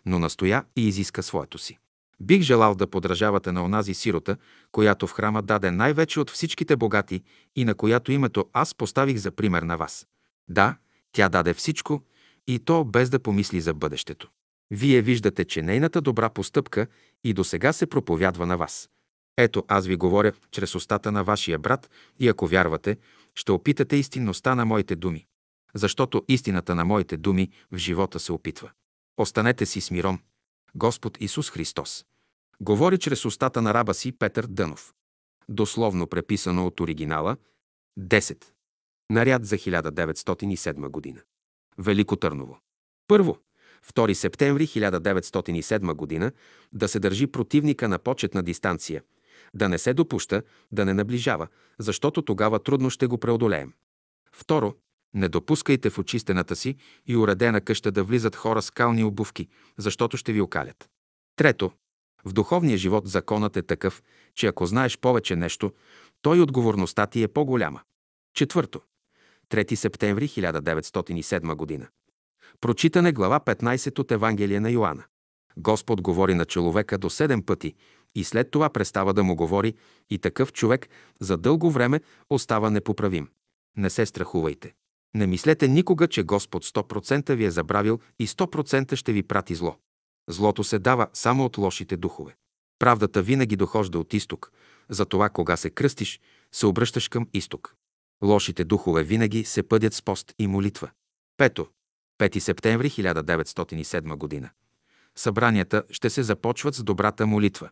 но настоя и изиска своето си. Бих желал да подражавате на онази сирота, която в храма даде най-вече от всичките богати и на която името аз поставих за пример на вас. Да, тя даде всичко и то без да помисли за бъдещето. Вие виждате, че нейната добра постъпка и до сега се проповядва на вас. Ето, аз ви говоря чрез устата на вашия брат и ако вярвате, ще опитате истинността на моите думи. Защото истината на моите думи в живота се опитва. Останете си с миром. Господ Исус Христос. Говори чрез устата на раба си Петър Дънов. Дословно преписано от оригинала 10. Наряд за 1907 година. Велико Търново. Първо, 2 септември 1907 година да се държи противника на почетна дистанция, да не се допуща, да не наближава, защото тогава трудно ще го преодолеем. Второ, не допускайте в очистената си и уредена къща да влизат хора с кални обувки, защото ще ви окалят. Трето, в духовния живот законът е такъв, че ако знаеш повече нещо, той отговорността ти е по-голяма. Четвърто, 3 септември 1907 година. Прочитане глава 15 от Евангелие на Йоанна. Господ говори на човека до седем пъти и след това престава да му говори и такъв човек за дълго време остава непоправим. Не се страхувайте. Не мислете никога, че Господ 100% ви е забравил и 100% ще ви прати зло. Злото се дава само от лошите духове. Правдата винаги дохожда от изток, затова кога се кръстиш, се обръщаш към изток. Лошите духове винаги се пъдят с пост и молитва. Пето. 5 септември 1907 година. Събранията ще се започват с добрата молитва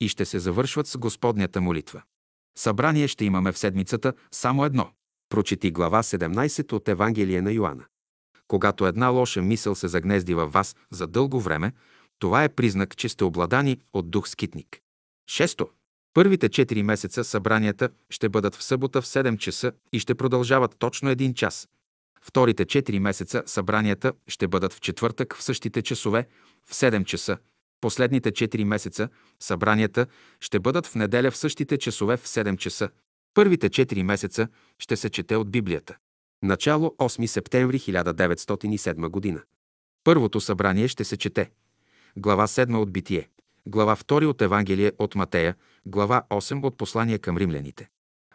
и ще се завършват с Господнята молитва. Събрание ще имаме в седмицата само едно. Прочети глава 17 от Евангелие на Йоанна. Когато една лоша мисъл се загнезди във вас за дълго време, това е признак, че сте обладани от дух скитник. Шесто. Първите 4 месеца събранията ще бъдат в събота в 7 часа и ще продължават точно един час. Вторите 4 месеца събранията ще бъдат в четвъртък в същите часове в 7 часа. Последните 4 месеца събранията ще бъдат в неделя в същите часове в 7 часа. Първите 4 месеца ще се чете от Библията. Начало 8 септември 1907 година. Първото събрание ще се чете. Глава 7 от Битие. Глава 2 от Евангелие от Матея. Глава 8 от Послание към римляните.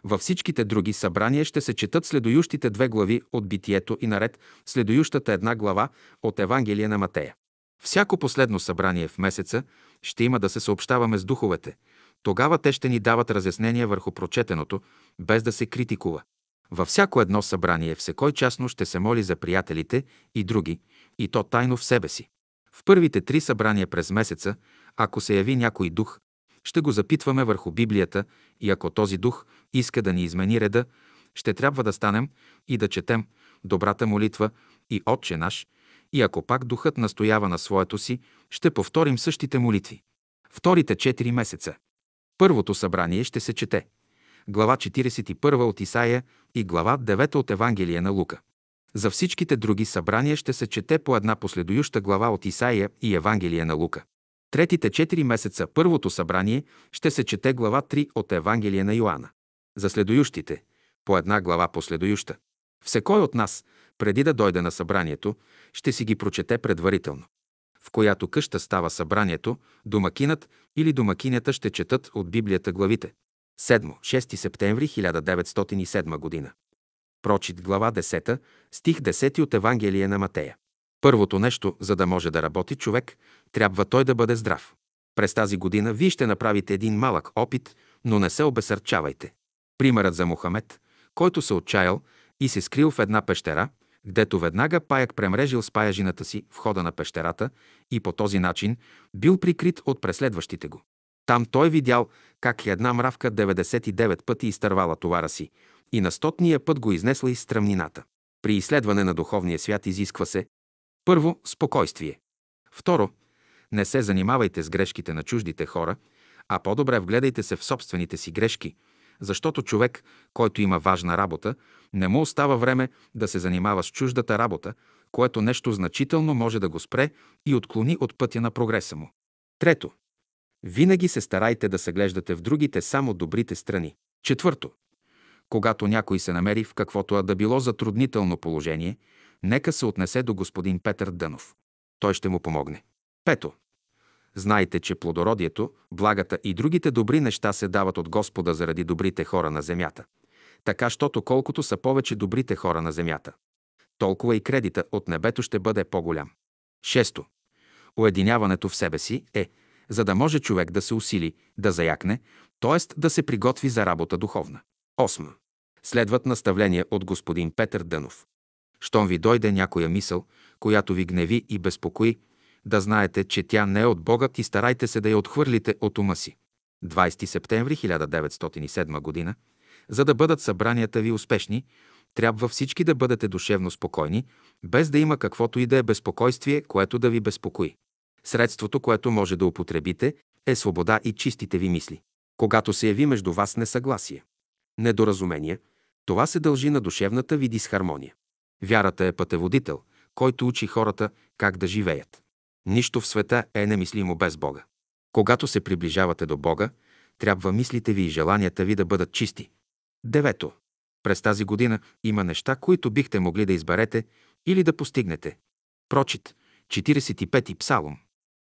Във всичките други събрания ще се четат следующите две глави от Битието и наред следующата една глава от Евангелие на Матея. Всяко последно събрание в месеца ще има да се съобщаваме с духовете. Тогава те ще ни дават разяснения върху прочетеното, без да се критикува. Във всяко едно събрание всекой частно ще се моли за приятелите и други, и то тайно в себе си. В първите три събрания през месеца, ако се яви някой дух, ще го запитваме върху Библията и ако този дух иска да ни измени реда, ще трябва да станем и да четем добрата молитва и Отче наш, и ако пак духът настоява на своето си, ще повторим същите молитви. Вторите 4 месеца. Първото събрание ще се чете. Глава 41 от Исаия и глава 9 от Евангелие на Лука. За всичките други събрания ще се чете по една последующа глава от Исаия и Евангелие на Лука. Третите 4 месеца първото събрание ще се чете глава 3 от Евангелие на Йоанна. За следующите – по една глава последующа. Всекой от нас, преди да дойде на събранието, ще си ги прочете предварително. В която къща става събранието, домакинът или домакинята ще четат от Библията главите. 7. 6 септември 1907 година. Прочит глава 10, стих 10 от Евангелие на Матея. Първото нещо, за да може да работи човек, трябва той да бъде здрав. През тази година вие ще направите един малък опит, но не се обесърчавайте. Примерът за Мохамед, който се отчаял и се скрил в една пещера, гдето веднага паяк премрежил с паяжината си в хода на пещерата и по този начин бил прикрит от преследващите го. Там той видял как една мравка 99 пъти изтървала товара си и на стотния път го изнесла из стръмнината. При изследване на духовния свят изисква се първо, спокойствие. Второ, не се занимавайте с грешките на чуждите хора, а по-добре вгледайте се в собствените си грешки, защото човек, който има важна работа, не му остава време да се занимава с чуждата работа, което нещо значително може да го спре и отклони от пътя на прогреса му. Трето, винаги се старайте да съглеждате в другите само добрите страни. Четвърто, когато някой се намери в каквото да било затруднително положение, нека се отнесе до господин Петър Дънов. Той ще му помогне. Пето. Знайте, че плодородието, благата и другите добри неща се дават от Господа заради добрите хора на земята. Така, щото колкото са повече добрите хора на земята, толкова и кредита от небето ще бъде по-голям. Шесто. Уединяването в себе си е, за да може човек да се усили, да заякне, т.е. да се приготви за работа духовна. Осмо. Следват наставления от господин Петър Дънов. Щом ви дойде някоя мисъл, която ви гневи и безпокои, да знаете, че тя не е от Бога и старайте се да я отхвърлите от ума си. 20 септември 1907 г. За да бъдат събранията ви успешни, трябва всички да бъдете душевно спокойни, без да има каквото и да е безпокойствие, което да ви безпокои. Средството, което може да употребите, е свобода и чистите ви мисли. Когато се яви между вас несъгласие, недоразумение, това се дължи на душевната ви дисхармония. Вярата е пътеводител, който учи хората как да живеят. Нищо в света е немислимо без Бога. Когато се приближавате до Бога, трябва мислите ви и желанията ви да бъдат чисти. Девето. През тази година има неща, които бихте могли да изберете или да постигнете. Прочит. 45-ти псалом.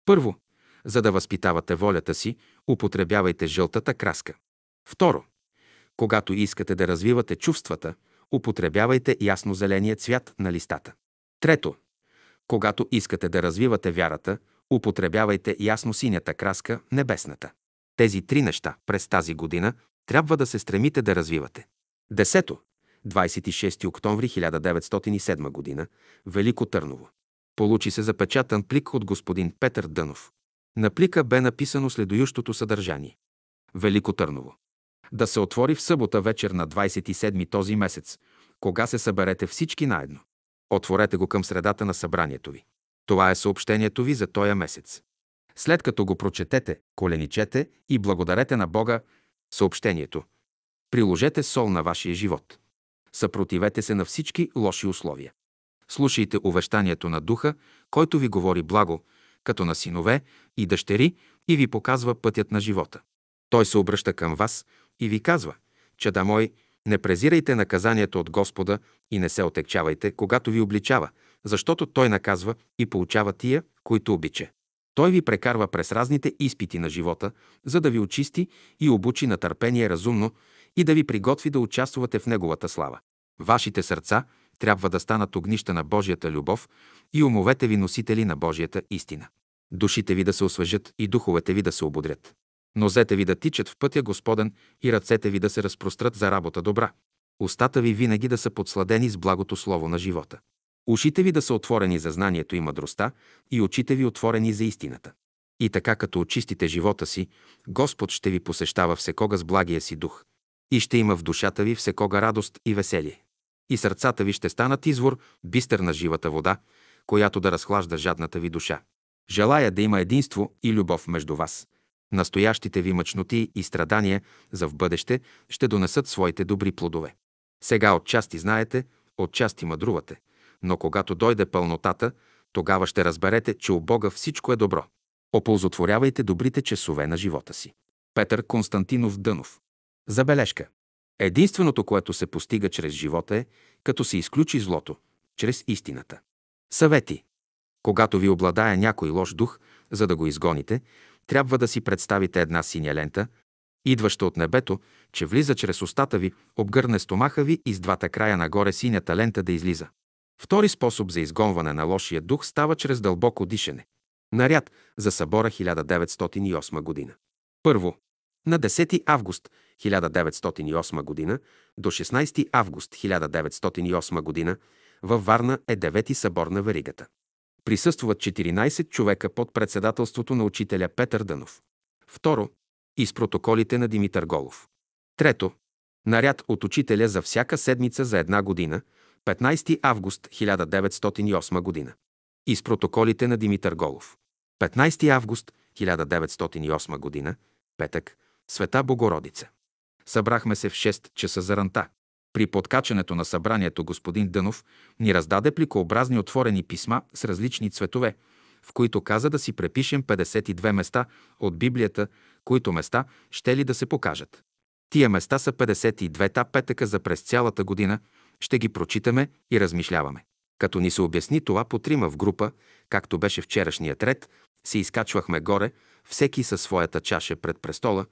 Първо, за да възпитавате волята си, употребявайте жълтата краска. Второ, когато искате да развивате чувствата, употребявайте ясно-зеления цвят на листата. Трето, когато искате да развивате вярата, употребявайте ясно-синята краска, небесната. Тези три неща през тази година трябва да се стремите да развивате. Десето. 26 октомври 1907 година. Велико Търново. Получи се запечатан плик от господин Петър Дънов. На плика бе написано следующото съдържание. Велико Търново. Да се отвори в събота вечер на 27 този месец, кога се съберете всички наедно. Отворете го към средата на събранието ви. Това е съобщението ви за този месец. След като го прочетете, коленичете и благодарете на Бога съобщението. Приложете сол на вашия живот. Съпротивете се на всички лоши условия. Слушайте увещанието на Духа, който ви говори благо, като на синове и дъщери и ви показва пътят на живота. Той се обръща към вас и ви казва, че да мой, не презирайте наказанието от Господа и не се отекчавайте, когато ви обличава, защото Той наказва и получава тия, които обича. Той ви прекарва през разните изпити на живота, за да ви очисти и обучи на търпение разумно и да ви приготви да участвате в Неговата слава. Вашите сърца трябва да станат огнища на Божията любов и умовете ви носители на Божията истина. Душите ви да се освежат и духовете ви да се ободрят. Нозете ви да тичат в пътя Господен и ръцете ви да се разпрострат за работа добра. Устата ви винаги да са подсладени с благото слово на живота. Ушите ви да са отворени за знанието и мъдростта и очите ви отворени за истината. И така като очистите живота си, Господ ще ви посещава всекога с благия си дух. И ще има в душата ви всекога радост и веселие. И сърцата ви ще станат извор, бистър на живата вода, която да разхлажда жадната ви душа. Желая да има единство и любов между вас. Настоящите ви мъчноти и страдания за в бъдеще ще донесат своите добри плодове. Сега отчасти знаете, отчасти мъдрувате, но когато дойде пълнотата, тогава ще разберете, че у Бога всичко е добро. Оползотворявайте добрите часове на живота си. Петър Константинов Дънов. Забележка. Единственото, което се постига чрез живота е, като се изключи злото, чрез истината. Съвети. Когато ви обладая някой лош дух, за да го изгоните, трябва да си представите една синя лента, идваща от небето, че влиза чрез устата ви, обгърне стомаха ви и с двата края нагоре синята лента да излиза. Втори способ за изгонване на лошия дух става чрез дълбоко дишане. Наряд за събора 1908 година. Първо. На 10 август 1908 г. до 16 август 1908 г. във Варна е девети събор на Веригата. Присъстват 14 човека под председателството на учителя Петър Дънов. Второ. Из протоколите на Димитър Голов. Трето. Наряд от учителя за всяка седмица за една година, 15 август 1908 година. Из протоколите на Димитър Голов. 15 август 1908 година, петък, Света Богородица. Събрахме се в 6 часа за ранта. При подкачането на събранието господин Дънов ни раздаде пликообразни отворени писма с различни цветове, в които каза да си препишем 52 места от Библията, които места ще ли да се покажат. Тия места са 52-та петъка за през цялата година, ще ги прочитаме и размишляваме. Като ни се обясни това по трима в група, както беше вчерашният ред, се изкачвахме горе, всеки със своята чаша пред престола,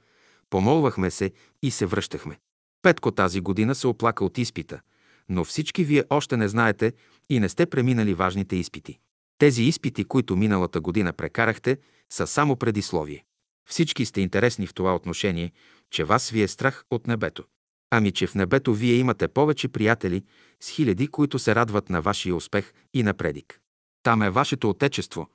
помолвахме се и се връщахме. Петко тази година се оплака от изпита, но всички вие още не знаете и не сте преминали важните изпити. Тези изпити, които миналата година прекарахте, са само предисловие. Всички сте интересни в това отношение, че вас ви е страх от небето. Ами, че в небето вие имате повече приятели с хиляди, които се радват на вашия успех и напредик. Там е вашето отечество.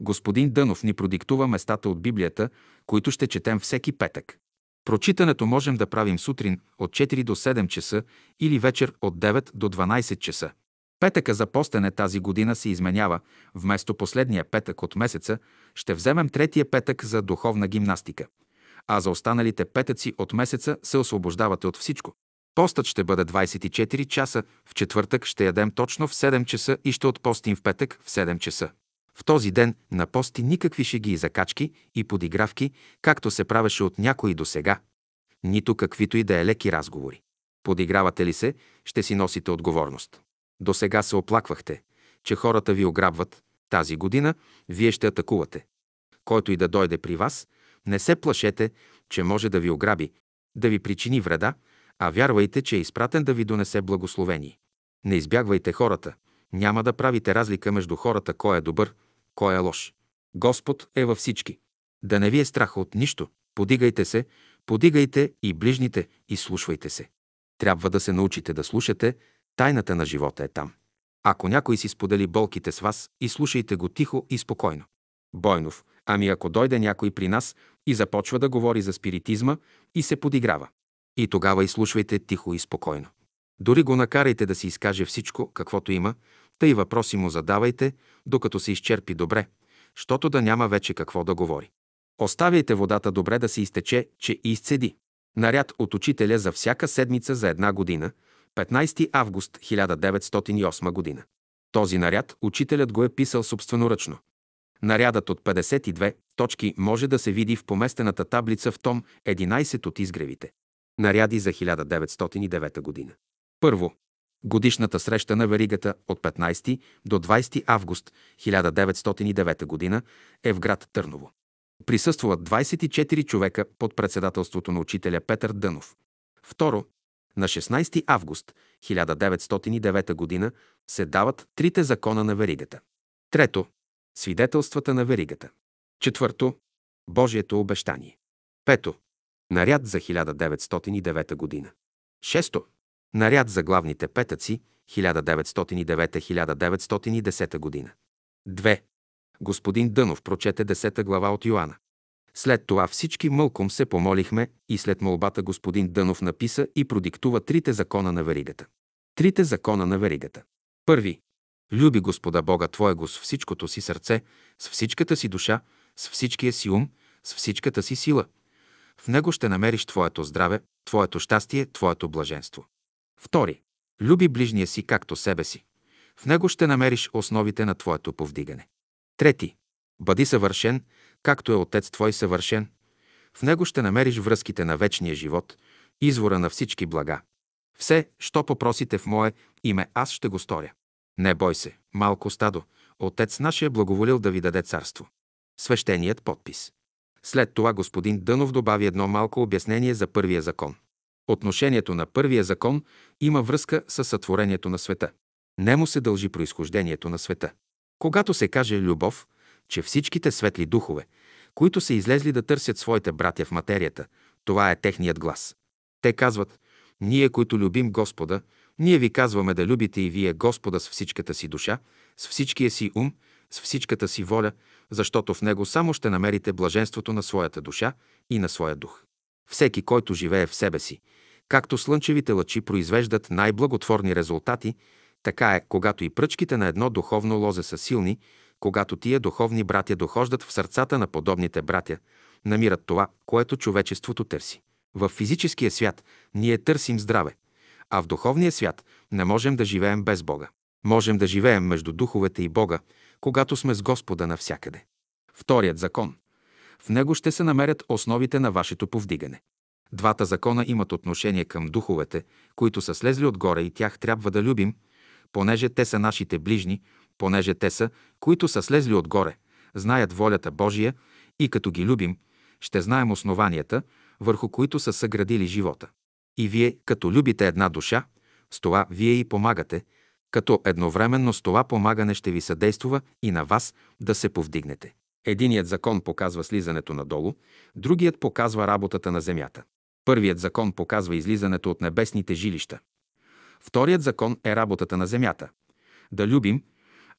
Господин Дънов ни продиктува местата от Библията, които ще четем всеки петък. Прочитането можем да правим сутрин от 4 до 7 часа или вечер от 9 до 12 часа. Петъка за постене тази година се изменява. Вместо последния петък от месеца ще вземем третия петък за духовна гимнастика. А за останалите петъци от месеца се освобождавате от всичко. Постът ще бъде 24 часа, в четвъртък ще ядем точно в 7 часа и ще отпостим в петък в 7 часа. В този ден на пости никакви шеги и закачки и подигравки, както се правеше от някои до сега, нито каквито и да е леки разговори. Подигравате ли се, ще си носите отговорност. До сега се оплаквахте, че хората ви ограбват. Тази година вие ще атакувате. Който и да дойде при вас, не се плашете, че може да ви ограби, да ви причини вреда, а вярвайте, че е изпратен да ви донесе благословение. Не избягвайте хората. Няма да правите разлика между хората, кой е добър, кой е лош. Господ е във всички. Да не ви е страх от нищо. Подигайте се, подигайте и ближните и слушвайте се. Трябва да се научите да слушате, тайната на живота е там. Ако някой си сподели болките с вас, и слушайте го тихо и спокойно. Бойнов, ами ако дойде някой при нас и започва да говори за спиритизма и се подиграва. И тогава изслушвайте тихо и спокойно. Дори го накарайте да си изкаже всичко, каквото има, тъй въпроси му задавайте, докато се изчерпи добре, щото да няма вече какво да говори. Оставяйте водата добре да се изтече, че и изцеди. Наряд от учителя за всяка седмица за една година, 15 август 1908 година. Този наряд учителят го е писал собственоръчно. Нарядът от 52 точки може да се види в поместената таблица в том 11 от изгревите. Наряди за 1909 година. Първо. Годишната среща на Веригата от 15 до 20 август 1909 година е в град Търново. Присъстват 24 човека под председателството на учителя Петър Дънов. Второ, на 16 август 1909 година се дават трите закона на Веригата. Трето, свидетелствата на Веригата. Четвърто, Божието обещание. Пето, наряд за 1909 година. Шесто, наряд за главните петъци 1909-1910 година. 2. Господин Дънов прочете 10 глава от Йоанна. След това всички мълком се помолихме и след молбата господин Дънов написа и продиктува трите закона на веригата. Трите закона на веригата. Първи. Люби Господа Бога Твоего с всичкото си сърце, с всичката си душа, с всичкия си ум, с всичката си сила. В него ще намериш Твоето здраве, Твоето щастие, Твоето блаженство. Втори. Люби ближния си както себе си. В него ще намериш основите на Твоето повдигане. Трети. Бъди съвършен, както е Отец Твой съвършен. В него ще намериш връзките на вечния живот, извора на всички блага. Все, що попросите в мое име, аз ще го сторя. Не бой се, малко стадо, Отец наш е благоволил да ви даде царство. Свещеният подпис. След това господин Дънов добави едно малко обяснение за първия закон. Отношението на първия закон има връзка с сътворението на света. Не му се дължи произхождението на света. Когато се каже любов, че всичките светли духове, които са излезли да търсят своите братя в материята, това е техният глас. Те казват, ние, които любим Господа, ние ви казваме да любите и вие Господа с всичката си душа, с всичкия си ум, с всичката си воля, защото в Него само ще намерите блаженството на своята душа и на своя дух. Всеки, който живее в себе си, както слънчевите лъчи произвеждат най-благотворни резултати, така е, когато и пръчките на едно духовно лозе са силни, когато тия духовни братя дохождат в сърцата на подобните братя, намират това, което човечеството търси. В физическия свят ние търсим здраве, а в духовния свят не можем да живеем без Бога. Можем да живеем между духовете и Бога, когато сме с Господа навсякъде. Вторият закон. В него ще се намерят основите на вашето повдигане. Двата закона имат отношение към духовете, които са слезли отгоре и тях трябва да любим, понеже те са нашите ближни, понеже те са, които са слезли отгоре, знаят волята Божия и като ги любим, ще знаем основанията, върху които са съградили живота. И вие, като любите една душа, с това вие и помагате, като едновременно с това помагане ще ви съдействува и на вас да се повдигнете. Единият закон показва слизането надолу, другият показва работата на земята. Първият закон показва излизането от небесните жилища. Вторият закон е работата на земята. Да любим,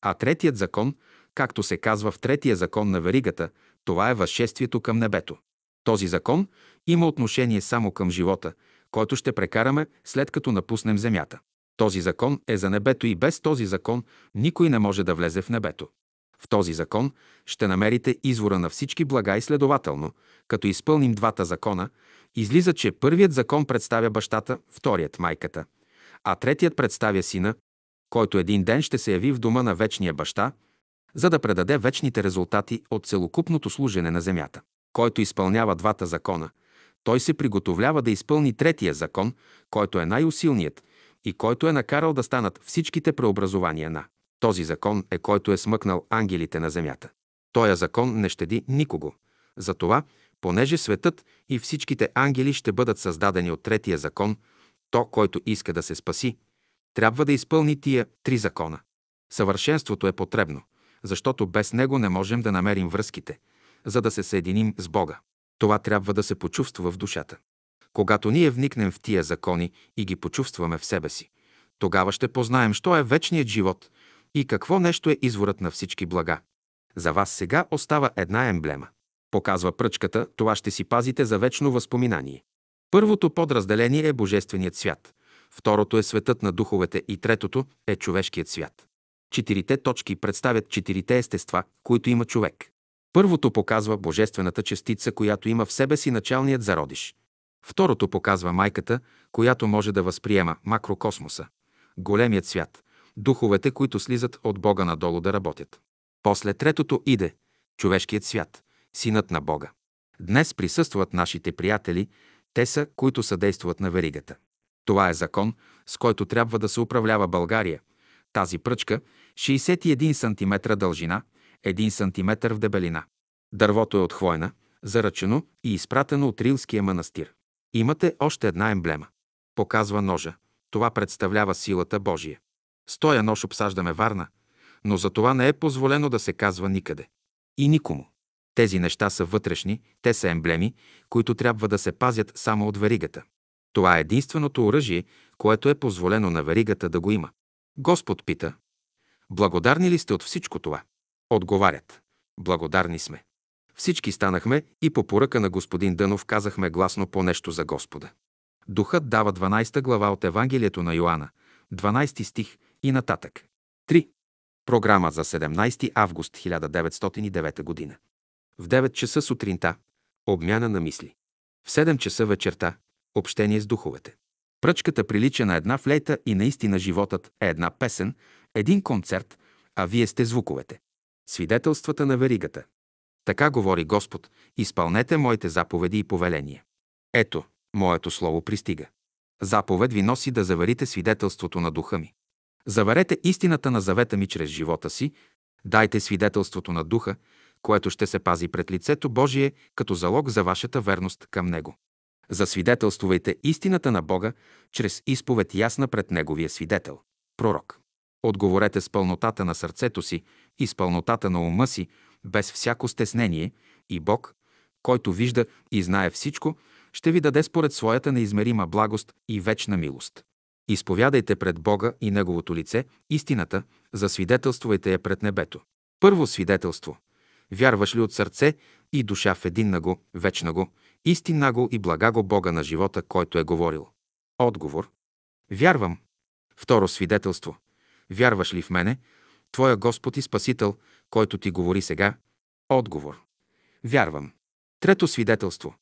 а третият закон, както се казва в третия закон на веригата, това е възшествието към небето. Този закон има отношение само към живота, който ще прекараме след като напуснем земята. Този закон е за небето и без този закон никой не може да влезе в небето. В този закон ще намерите извора на всички блага и следователно, като изпълним двата закона, излиза, че първият закон представя бащата, вторият майката, а третият представя сина, който един ден ще се яви в дома на вечния баща, за да предаде вечните резултати от целокупното служене на земята. Който изпълнява двата закона, той се приготовлява да изпълни третия закон, който е най-усилният и който е накарал да станат всичките преобразования на. Този закон е който е смъкнал ангелите на земята. Тоя закон не щеди никого. Затова, понеже светът и всичките ангели ще бъдат създадени от третия закон, то, който иска да се спаси, трябва да изпълни тия три закона. Съвършенството е потребно, защото без него не можем да намерим връзките, за да се съединим с Бога. Това трябва да се почувства в душата. Когато ние вникнем в тия закони и ги почувстваме в себе си, тогава ще познаем, що е вечният живот и какво нещо е изворът на всички блага. За вас сега остава една емблема. Показва пръчката, това ще си пазите за вечно възпоминание. Първото подразделение е Божественият свят, второто е светът на духовете и третото е човешкият свят. Четирите точки представят четирите естества, които има човек. Първото показва божествената частица, която има в себе си началният зародиш. Второто показва майката, която може да възприема макрокосмоса, големият свят, духовете, които слизат от Бога надолу да работят. После третото иде човешкият свят, синът на Бога. Днес присъстват нашите приятели, те са, които съдействат на веригата. Това е закон, с който трябва да се управлява България. Тази пръчка 61 см дължина, 1 см в дебелина. Дървото е от хвойна, заръчено и изпратено от Рилския манастир. Имате още една емблема. Показва ножа. Това представлява силата Божия. С тоя нож обсаждаме Варна, но за това не е позволено да се казва никъде. И никому. Тези неща са вътрешни, те са емблеми, които трябва да се пазят само от веригата. Това е единственото оръжие, което е позволено на веригата да го има. Господ пита, благодарни ли сте от всичко това? Отговарят, благодарни сме. Всички станахме и по поръка на господин Дънов казахме гласно по нещо за Господа. Духът дава 12 глава от Евангелието на Йоанна, 12 стих и нататък. 3. Програма за 17 август 1909 година. В 9 часа сутринта – обмяна на мисли. В 7 часа вечерта – общение с духовете. Пръчката прилича на една флейта и наистина животът е една песен, един концерт, а вие сте звуковете. Свидетелствата на веригата. Така говори Господ, изпълнете моите заповеди и повеления. Ето, моето слово пристига. Заповед ви носи да заверите свидетелството на духа ми. Заверете истината на завета ми чрез живота си, дайте свидетелството на духа, което ще се пази пред лицето Божие като залог за вашата верност към Него. Засвидетелствувайте истината на Бога чрез изповед ясна пред Неговия свидетел – пророк. Отговорете с пълнотата на сърцето си и с пълнотата на ума си без всяко стеснение и Бог, който вижда и знае всичко, ще ви даде според своята неизмерима благост и вечна милост. Изповядайте пред Бога и Неговото лице истината, засвидетелствайте я пред небето. Първо свидетелство. Вярваш ли от сърце и душа в един го, вечна го, истинна го и блага го Бога на живота, който е говорил? Отговор. Вярвам. Второ свидетелство. Вярваш ли в мене, Твоя Господ и Спасител, който ти говори сега? Отговор. Вярвам. Трето свидетелство.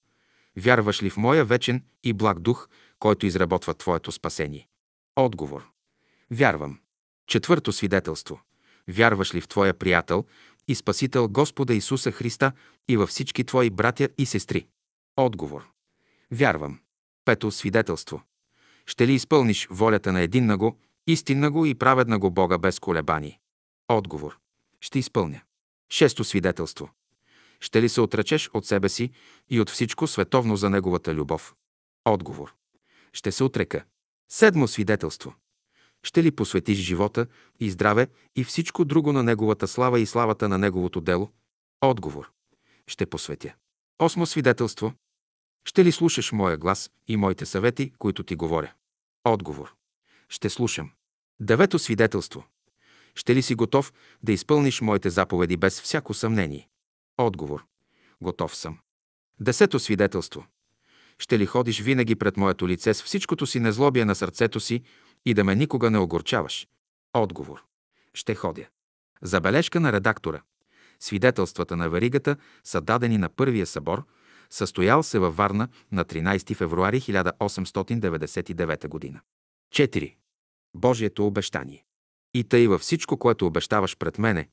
Вярваш ли в моя вечен и благ дух, който изработва Твоето спасение? Отговор. Вярвам. Четвърто свидетелство. Вярваш ли в Твоя приятел и Спасител Господа Исуса Христа и във всички Твои братя и сестри? Отговор. Вярвам. Пето свидетелство. Ще ли изпълниш волята на един го, го и праведна го Бога без колебание? Отговор. Ще изпълня. Шесто свидетелство. Ще ли се отречеш от себе си и от всичко световно за Неговата любов? Отговор. Ще се отрека. Седмо свидетелство. Ще ли посветиш живота и здраве и всичко друго на Неговата слава и славата на Неговото дело? Отговор. Ще посветя. Осмо свидетелство. Ще ли слушаш моя глас и моите съвети, които ти говоря? Отговор. Ще слушам. Девето свидетелство. Ще ли си готов да изпълниш моите заповеди без всяко съмнение? Отговор. Готов съм. Десето свидетелство. Ще ли ходиш винаги пред моето лице с всичкото си незлобие на сърцето си и да ме никога не огорчаваш? Отговор. Ще ходя. Забележка на редактора. Свидетелствата на Веригата са дадени на първия събор, състоял се във Варна на 13 февруари 1899 г. 4. Божието обещание. И тъй във всичко, което обещаваш пред мене,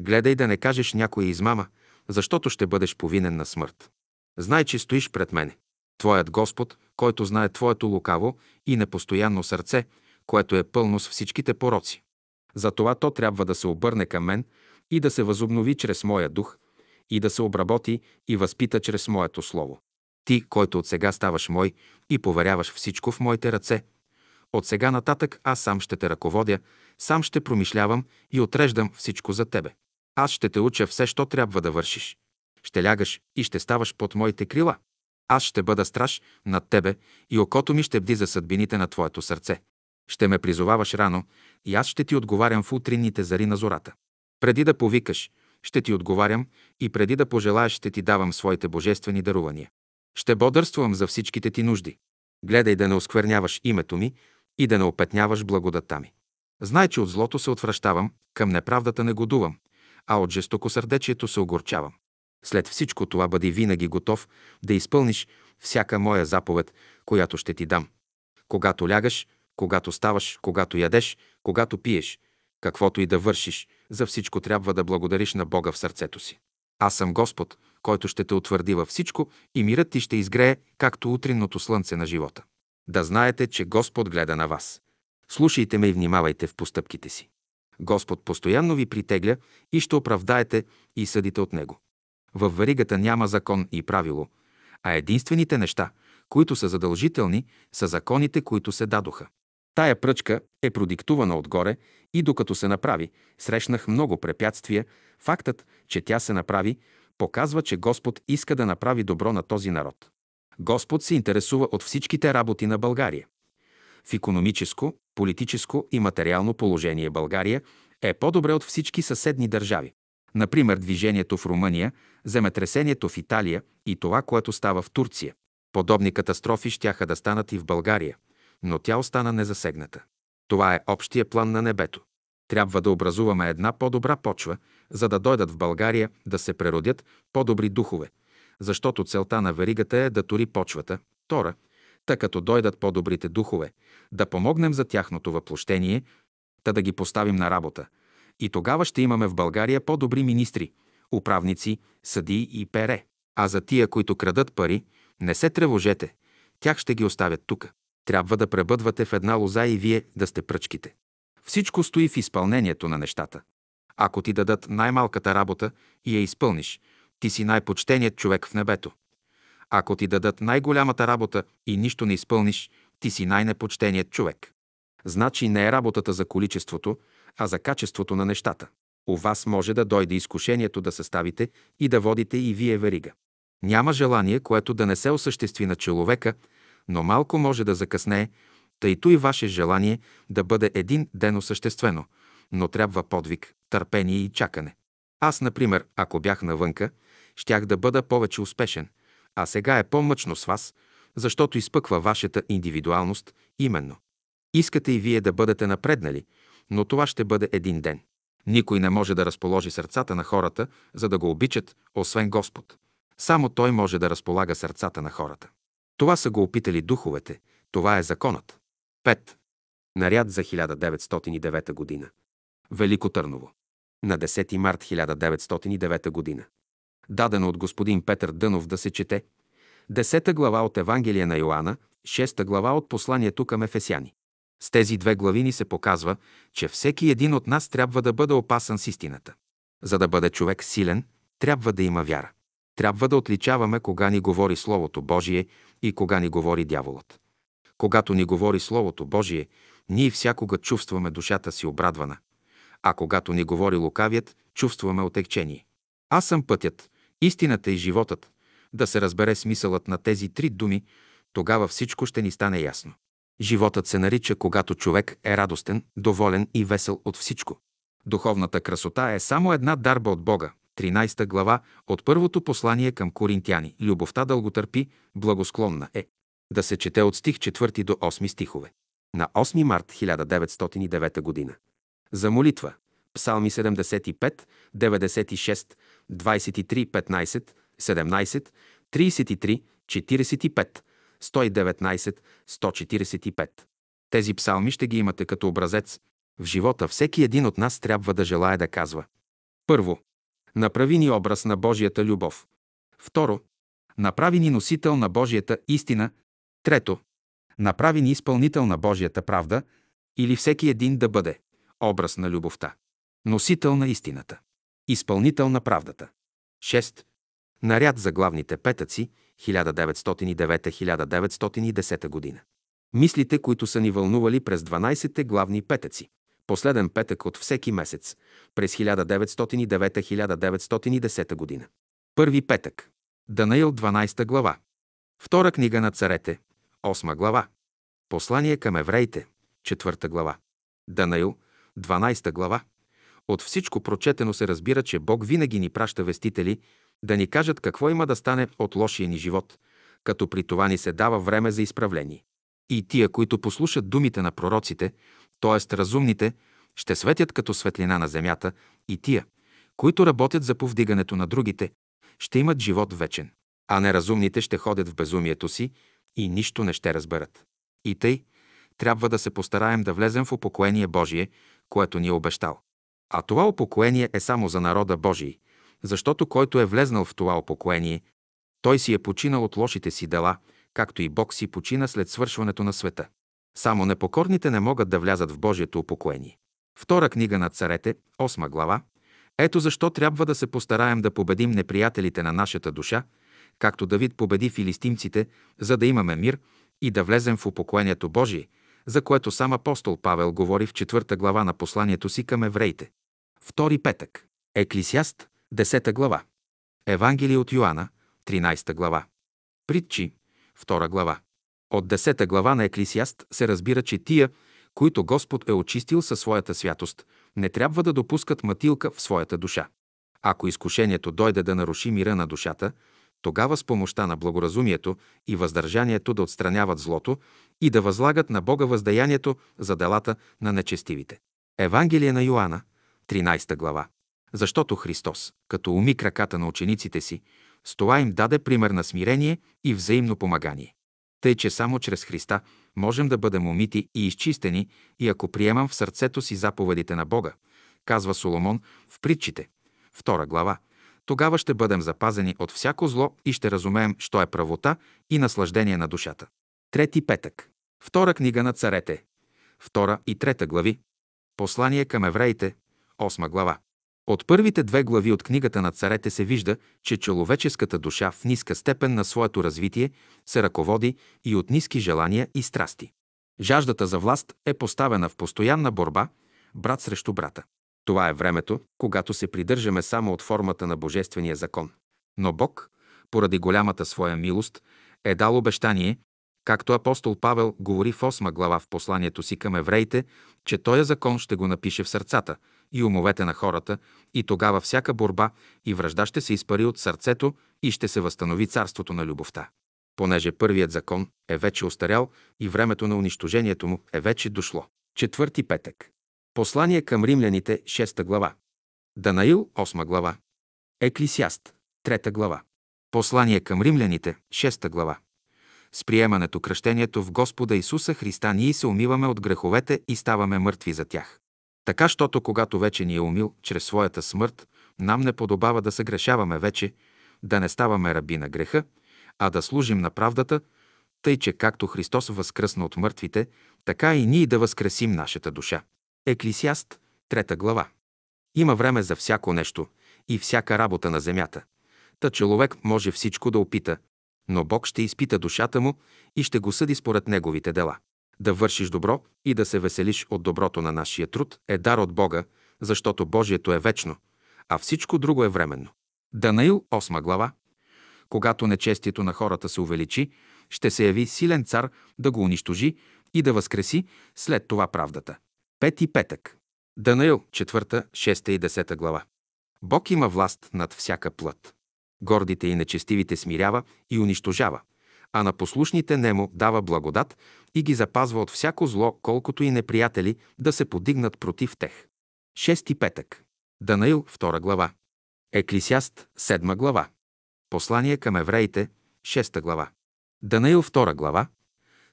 гледай да не кажеш някоя измама, защото ще бъдеш повинен на смърт. Знай, че стоиш пред мене. Твоят Господ, който знае Твоето лукаво и непостоянно сърце, което е пълно с всичките пороци. Затова то трябва да се обърне към мен и да се възобнови чрез моя дух и да се обработи и възпита чрез моето слово. Ти, който от сега ставаш мой и поверяваш всичко в моите ръце, от сега нататък аз сам ще те ръководя, сам ще промишлявам и отреждам всичко за тебе. Аз ще те уча все, що трябва да вършиш. Ще лягаш и ще ставаш под моите крила. Аз ще бъда страж над тебе и окото ми ще бди за съдбините на твоето сърце. Ще ме призоваваш рано и аз ще ти отговарям в утринните зари на зората. Преди да повикаш, ще ти отговарям и преди да пожелаеш, ще ти давам своите божествени дарувания. Ще бодърствам за всичките ти нужди. Гледай да не оскверняваш името ми и да не опетняваш благодата ми. Знай, че от злото се отвръщавам, към неправдата не годувам, а от жестокосърдечието се огорчавам. След всичко това бъди винаги готов да изпълниш всяка моя заповед, която ще ти дам. Когато лягаш, когато ставаш, когато ядеш, когато пиеш, каквото и да вършиш, за всичко трябва да благодариш на Бога в сърцето си. Аз съм Господ, който ще те утвърди във всичко и мирът ти ще изгрее, както утринното слънце на живота. Да знаете, че Господ гледа на вас. Слушайте ме и внимавайте в постъпките си. Господ постоянно ви притегля и ще оправдаете и съдите от Него. В варигата няма закон и правило, а единствените неща, които са задължителни, са законите, които се дадоха. Тая пръчка е продиктувана отгоре и докато се направи, срещнах много препятствия. Фактът, че тя се направи, показва, че Господ иска да направи добро на този народ. Господ се интересува от всичките работи на България. В економическо, политическо и материално положение България е по-добре от всички съседни държави. Например, движението в Румъния, земетресението в Италия и това, което става в Турция. Подобни катастрофи щяха да станат и в България, но тя остана незасегната. Това е общия план на небето. Трябва да образуваме една по-добра почва, за да дойдат в България да се преродят по-добри духове, защото целта на веригата е да тори почвата. Тора, та като дойдат по-добрите духове, да помогнем за тяхното въплощение, та да ги поставим на работа. И тогава ще имаме в България по-добри министри, управници, съдии и пере. А за тия, които крадат пари, не се тревожете, тях ще ги оставят тук. Трябва да пребъдвате в една лоза и вие да сте пръчките. Всичко стои в изпълнението на нещата. Ако ти дадат най-малката работа и я изпълниш, ти си най-почтеният човек в небето. Ако ти дадат най-голямата работа и нищо не изпълниш, ти си най-непочтеният човек. Значи не е работата за количеството, а за качеството на нещата. у вас може да дойде изкушението да съставите и да водите и вие верига. Няма желание, което да не се осъществи на човека, но малко може да закъснее, тъйто и ваше желание да бъде един ден осъществено, но трябва подвиг, търпение и чакане. Аз, например, ако бях навънка, щях да бъда повече успешен, а сега е по-мъчно с вас, защото изпъква вашата индивидуалност именно. Искате и вие да бъдете напреднали, но това ще бъде един ден. Никой не може да разположи сърцата на хората, за да го обичат, освен Господ. Само Той може да разполага сърцата на хората. Това са го опитали духовете. Това е законът. 5. Наряд за 1909 година. Велико Търново. На 10 март 1909 година. Дадено от господин Петър Дънов да се чете. 10 глава от Евангелие на Йоанна, 6 глава от посланието към Ефесяни. С тези две глави ни се показва, че всеки един от нас трябва да бъде опасан с истината. За да бъде човек силен, трябва да има вяра. Трябва да отличаваме кога ни говори Словото Божие и кога ни говори дяволът. Когато ни говори Словото Божие, ние всякога чувстваме душата си обрадвана, а когато ни говори лукавият, чувстваме отекчение. Аз съм пътят, истината и животът. Да се разбере смисълът на тези три думи, тогава всичко ще ни стане ясно. Животът се нарича, когато човек е радостен, доволен и весел от всичко. Духовната красота е само една дарба от Бога. 13 глава от първото послание към коринтяни. Любовта дълготърпи, благосклонна е. Да се чете от стих 4 до 8 стихове. На 8 март 1909 година. За молитва. Псалми 75, 96, 23, 15, 17, 33, 45, 119, 145. Тези псалми ще ги имате като образец. В живота всеки един от нас трябва да желая да казва. Първо, направи ни образ на Божията любов. Второ, направи ни носител на Божията истина. Трето, направи ни изпълнител на Божията правда или всеки един да бъде образ на любовта, носител на истината, изпълнител на правдата. 6. Наряд за главните петъци 1909-1910 година. Мислите, които са ни вълнували през 12-те главни петъци. Последен петък от всеки месец през 1909-1910 година. Първи петък. Данаил 12 глава. Втора книга на царете. 8 глава. Послание към евреите. 4 глава. Данаил 12 глава. От всичко прочетено се разбира, че Бог винаги ни праща вестители, да ни кажат какво има да стане от лошия ни живот, като при това ни се дава време за изправление. И тия, които послушат думите на пророците, т.е. разумните, ще светят като светлина на земята, и тия, които работят за повдигането на другите, ще имат живот вечен, а неразумните ще ходят в безумието си и нищо не ще разберат. И тъй, трябва да се постараем да влезем в упокоение Божие, което ни е обещал. А това упокоение е само за народа Божий, защото който е влезнал в това упокоение, той си е починал от лошите си дела, както и Бог си почина след свършването на света. Само непокорните не могат да влязат в Божието упокоение. Втора книга на царете, 8 глава. Ето защо трябва да се постараем да победим неприятелите на нашата душа, както Давид победи филистимците, за да имаме мир и да влезем в упокоението Божие, за което сам апостол Павел говори в четвърта глава на посланието си към евреите. Втори петък. Еклисиаст, 10 глава. Евангелие от Йоанна, 13 глава. Притчи, 2 глава. От 10 глава на Еклисиаст се разбира, че тия, които Господ е очистил със своята святост, не трябва да допускат матилка в своята душа. Ако изкушението дойде да наруши мира на душата, тогава с помощта на благоразумието и въздържанието да отстраняват злото и да възлагат на Бога въздаянието за делата на нечестивите. Евангелие на Йоанна, 13 глава. Защото Христос, като уми краката на учениците си, с това им даде пример на смирение и взаимно помагание. Тъй, че само чрез Христа можем да бъдем умити и изчистени и ако приемам в сърцето си заповедите на Бога, казва Соломон в притчите, втора глава, тогава ще бъдем запазени от всяко зло и ще разумеем, що е правота и наслаждение на душата. Трети петък. Втора книга на царете. Втора и трета глави. Послание към евреите. Осма глава. От първите две глави от книгата на царете се вижда, че човеческата душа в ниска степен на своето развитие се ръководи и от ниски желания и страсти. Жаждата за власт е поставена в постоянна борба, брат срещу брата. Това е времето, когато се придържаме само от формата на Божествения закон. Но Бог, поради голямата своя милост, е дал обещание, както апостол Павел говори в 8 глава в посланието си към евреите, че този закон ще го напише в сърцата и умовете на хората и тогава всяка борба и връжда ще се изпари от сърцето и ще се възстанови царството на любовта. Понеже първият закон е вече остарял и времето на унищожението му е вече дошло. Четвърти петък. Послание към римляните, 6 глава. Данаил, 8 глава. Еклисиаст, 3 глава. Послание към римляните, 6 глава. С приемането кръщението в Господа Исуса Христа ние се умиваме от греховете и ставаме мъртви за тях. Така, щото когато вече ни е умил чрез своята смърт, нам не подобава да се грешаваме вече, да не ставаме раби на греха, а да служим на правдата, тъй че както Христос възкръсна от мъртвите, така и ние да възкресим нашата душа. Еклисиаст, трета глава. Има време за всяко нещо и всяка работа на земята. Та човек може всичко да опита, но Бог ще изпита душата му и ще го съди според неговите дела. Да вършиш добро и да се веселиш от доброто на нашия труд е дар от Бога, защото Божието е вечно, а всичко друго е временно. Данаил, 8 глава. Когато нечестието на хората се увеличи, ще се яви силен цар да го унищожи и да възкреси след това правдата. Пети петък. Данаил, 4, 6 и 10 глава. Бог има власт над всяка плът. Гордите и нечестивите смирява и унищожава, а на послушните немо дава благодат и ги запазва от всяко зло, колкото и неприятели да се подигнат против тех. Шести петък. Данаил, 2 глава. Еклисяст, 7 глава. Послание към евреите, 6 глава. Данаил, 2 глава.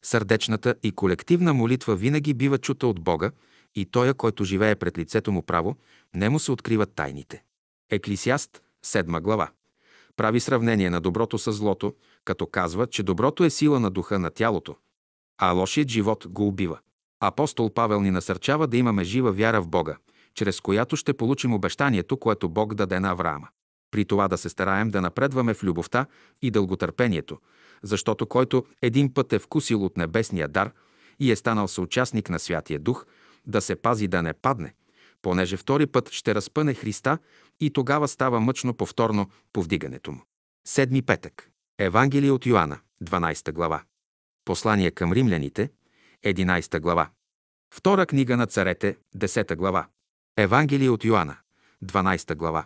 Сърдечната и колективна молитва винаги бива чута от Бога и Тоя, който живее пред лицето му право, не му се откриват тайните. Еклисяст, 7 глава. Прави сравнение на доброто с злото, като казва, че доброто е сила на духа на тялото, а лошият живот го убива. Апостол Павел ни насърчава да имаме жива вяра в Бога, чрез която ще получим обещанието, което Бог даде на Авраама. При това да се стараем да напредваме в любовта и дълготърпението, защото който един път е вкусил от небесния дар и е станал съучастник на Святия Дух, да се пази да не падне, понеже втори път ще разпъне Христа и тогава става мъчно повторно повдигането му. Седми петък. Евангелие от Йоанна, 12 глава. Послание към римляните, 11 глава. Втора книга на царете, 10 глава. Евангелие от Йоанна, 12 глава.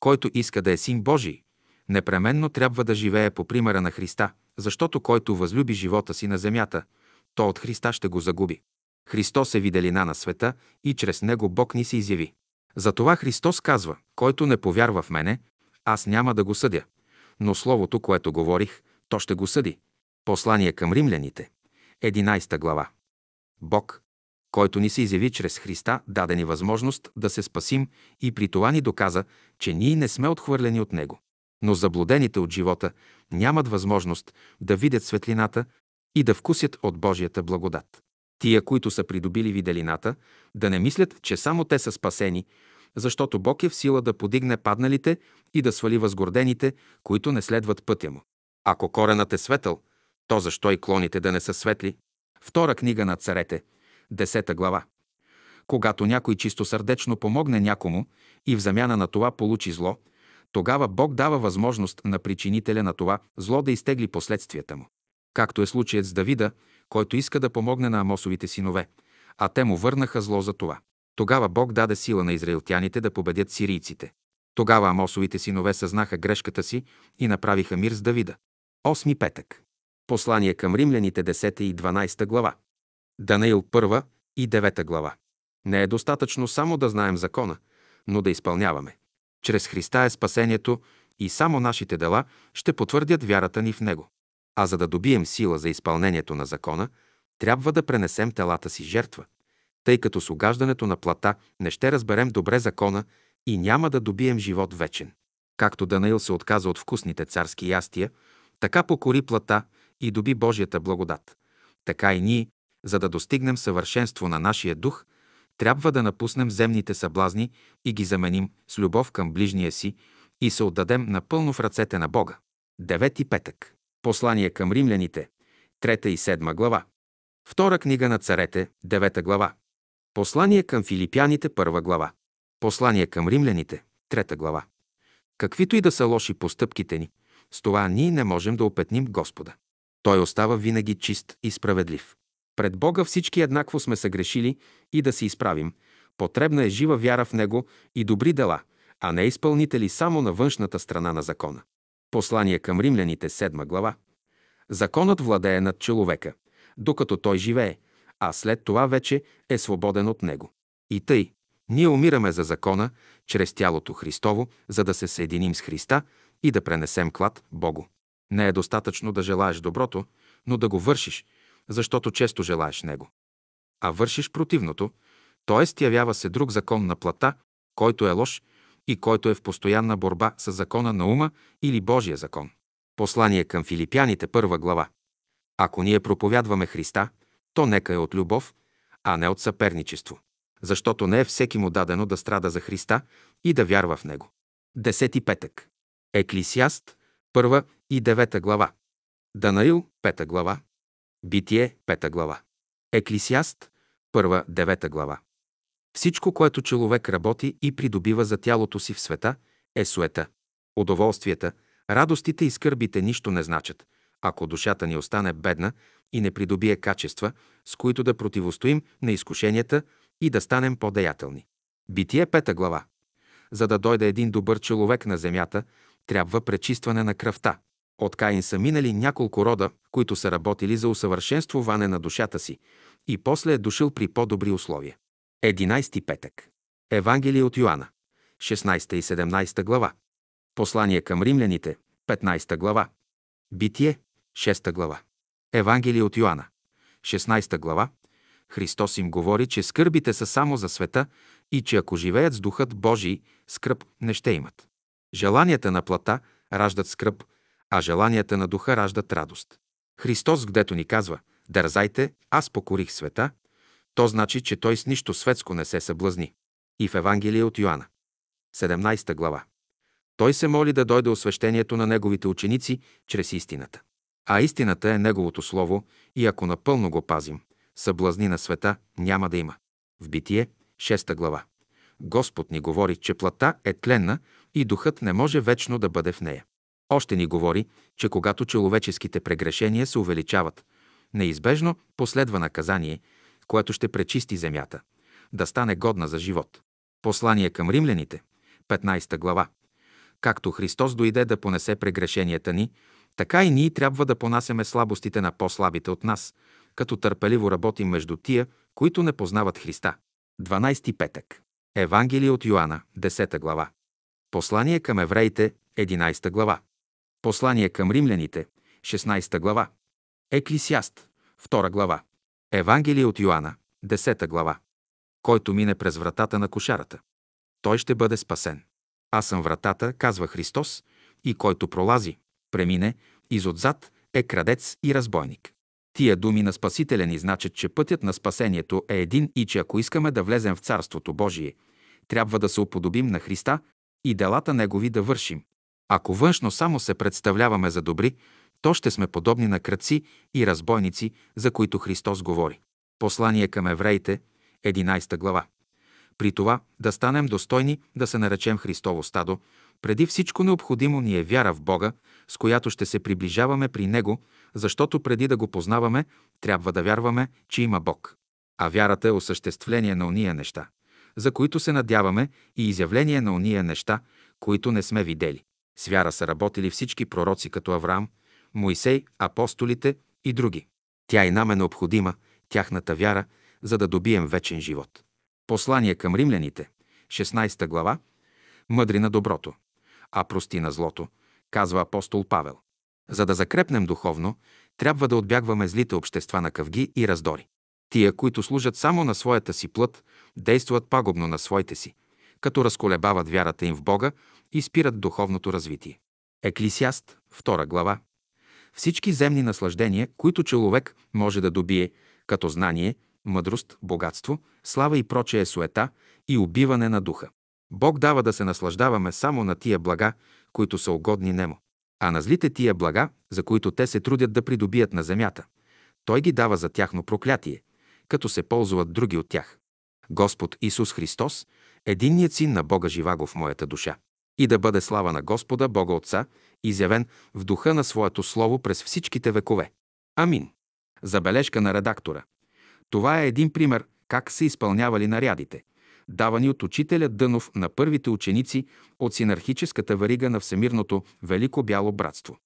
Който иска да е син Божий, непременно трябва да живее по примера на Христа, защото който възлюби живота си на земята, то от Христа ще го загуби. Христос е виделина на света и чрез него Бог ни се изяви. Затова Христос казва, който не повярва в мене, аз няма да го съдя, но Словото, което говорих, то ще го съди. Послание към римляните, 11 глава. Бог, който ни се изяви чрез Христа, даде ни възможност да се спасим и при това ни доказа, че ние не сме отхвърлени от Него. Но заблудените от живота нямат възможност да видят светлината и да вкусят от Божията благодат. Тия, които са придобили виделината, да не мислят, че само те са спасени, защото Бог е в сила да подигне падналите и да свали възгордените, които не следват пътя му. Ако коренът е светъл, то защо и клоните да не са светли? Втора книга на царете, 10 глава. Когато някой чисто сърдечно помогне някому и в замяна на това получи зло, тогава Бог дава възможност на причинителя на това зло да изтегли последствията му. Както е случаят с Давида, който иска да помогне на Амосовите синове, а те му върнаха зло за това. Тогава Бог даде сила на израилтяните да победят сирийците. Тогава Амосовите синове съзнаха грешката си и направиха мир с Давида. Осми петък. Послание към римляните 10 и 12 глава. Данаил 1 и 9 глава. Не е достатъчно само да знаем закона, но да изпълняваме. Чрез Христа е спасението и само нашите дела ще потвърдят вярата ни в Него. А за да добием сила за изпълнението на закона, трябва да пренесем телата си жертва, тъй като с огаждането на плата не ще разберем добре закона и няма да добием живот вечен. Както Данаил се отказа от вкусните царски ястия, така покори плата и доби Божията благодат. Така и ние, за да достигнем съвършенство на нашия дух, трябва да напуснем земните съблазни и ги заменим с любов към ближния си и се отдадем напълно в ръцете на Бога. Девети петък. Послание към римляните, 3 и 7 глава. Втора книга на царете, 9 глава. Послание към филипяните, 1 глава. Послание към римляните, трета глава. Каквито и да са лоши постъпките ни, с това ние не можем да опетним Господа. Той остава винаги чист и справедлив. Пред Бога всички еднакво сме съгрешили и да се изправим. Потребна е жива вяра в Него и добри дела, а не изпълнители само на външната страна на закона. Послание към римляните, 7 глава. Законът владее над човека, докато той живее, а след това вече е свободен от него. И тъй, ние умираме за закона, чрез тялото Христово, за да се съединим с Христа и да пренесем клад Богу. Не е достатъчно да желаеш доброто, но да го вършиш, защото често желаеш него. А вършиш противното, т.е. явява се друг закон на плата, който е лош и който е в постоянна борба с закона на ума или Божия закон. Послание към филипяните, първа глава. Ако ние проповядваме Христа, то нека е от любов, а не от съперничество. Защото не е всеки му дадено да страда за Христа и да вярва в Него. Десети петък. Еклисиаст, първа и девета глава. Данаил, пета глава. Битие, пета глава. Еклисиаст, първа, девета глава. Всичко, което човек работи и придобива за тялото си в света, е суета. Удоволствията, радостите и скърбите нищо не значат, ако душата ни остане бедна и не придобие качества, с които да противостоим на изкушенията и да станем по-деятелни. Битие пета глава. За да дойде един добър човек на земята, трябва пречистване на кръвта. От Каин са минали няколко рода, които са работили за усъвършенствуване на душата си и после е дошъл при по-добри условия. 11 петък. Евангелие от Йоанна. 16 и 17 глава. Послание към римляните. 15 глава. Битие. 6 глава. Евангелие от Йоанна. 16 глава. Христос им говори, че скърбите са само за света и че ако живеят с Духът Божий, скръп не ще имат. Желанията на плата раждат скръп, а желанията на духа раждат радост. Христос, гдето ни казва, дързайте, аз покорих света, то значи, че той с нищо светско не се съблазни. И в Евангелие от Йоанна, 17 глава. Той се моли да дойде освещението на неговите ученици чрез истината. А истината е неговото слово и ако напълно го пазим, съблазни на света няма да има. В Битие, 6 глава. Господ ни говори, че плата е тленна и духът не може вечно да бъде в нея. Още ни говори, че когато човеческите прегрешения се увеличават, неизбежно последва наказание, което ще пречисти земята, да стане годна за живот. Послание към римляните, 15 глава. Както Христос дойде да понесе прегрешенията ни, така и ние трябва да понасяме слабостите на по-слабите от нас, като търпеливо работим между тия, които не познават Христа. 12 петък. Евангелие от Йоанна, 10 глава. Послание към евреите, 11 глава. Послание към римляните, 16 глава. Еклисиаст, 2 глава. Евангелие от Йоанна, 10 глава. Който мине през вратата на кошарата, той ще бъде спасен. Аз съм вратата, казва Христос, и който пролази, премине, изотзад е крадец и разбойник. Тия думи на Спасителя ни значат, че пътят на спасението е един и че ако искаме да влезем в Царството Божие, трябва да се уподобим на Христа и делата Негови да вършим. Ако външно само се представляваме за добри, то ще сме подобни на кръци и разбойници, за които Христос говори. Послание към евреите, 11 глава. При това да станем достойни да се наречем Христово стадо, преди всичко необходимо ни е вяра в Бога, с която ще се приближаваме при Него, защото преди да го познаваме, трябва да вярваме, че има Бог. А вярата е осъществление на уния неща, за които се надяваме и изявление на уния неща, които не сме видели. С вяра са работили всички пророци като Авраам, Моисей, апостолите и други. Тя и нам е необходима, тяхната вяра, за да добием вечен живот. Послание към римляните, 16 глава, мъдри на доброто, а прости на злото, казва апостол Павел. За да закрепнем духовно, трябва да отбягваме злите общества на къвги и раздори. Тия, които служат само на своята си плът, действат пагубно на своите си, като разколебават вярата им в Бога и спират духовното развитие. Еклисиаст, 2 глава. Всички земни наслаждения, които човек може да добие, като знание, мъдрост, богатство, слава и прочее суета и убиване на духа. Бог дава да се наслаждаваме само на тия блага, които са угодни нему, а на злите тия блага, за които те се трудят да придобият на земята. Той ги дава за тяхно проклятие, като се ползват други от тях. Господ Исус Христос Единният син на Бога живаго в моята душа. И да бъде слава на Господа, Бога Отца, изявен в духа на своето Слово през всичките векове. Амин. Забележка на редактора. Това е един пример как се изпълнявали нарядите, давани от учителя Дънов на първите ученици от синархическата варига на Всемирното Велико Бяло Братство.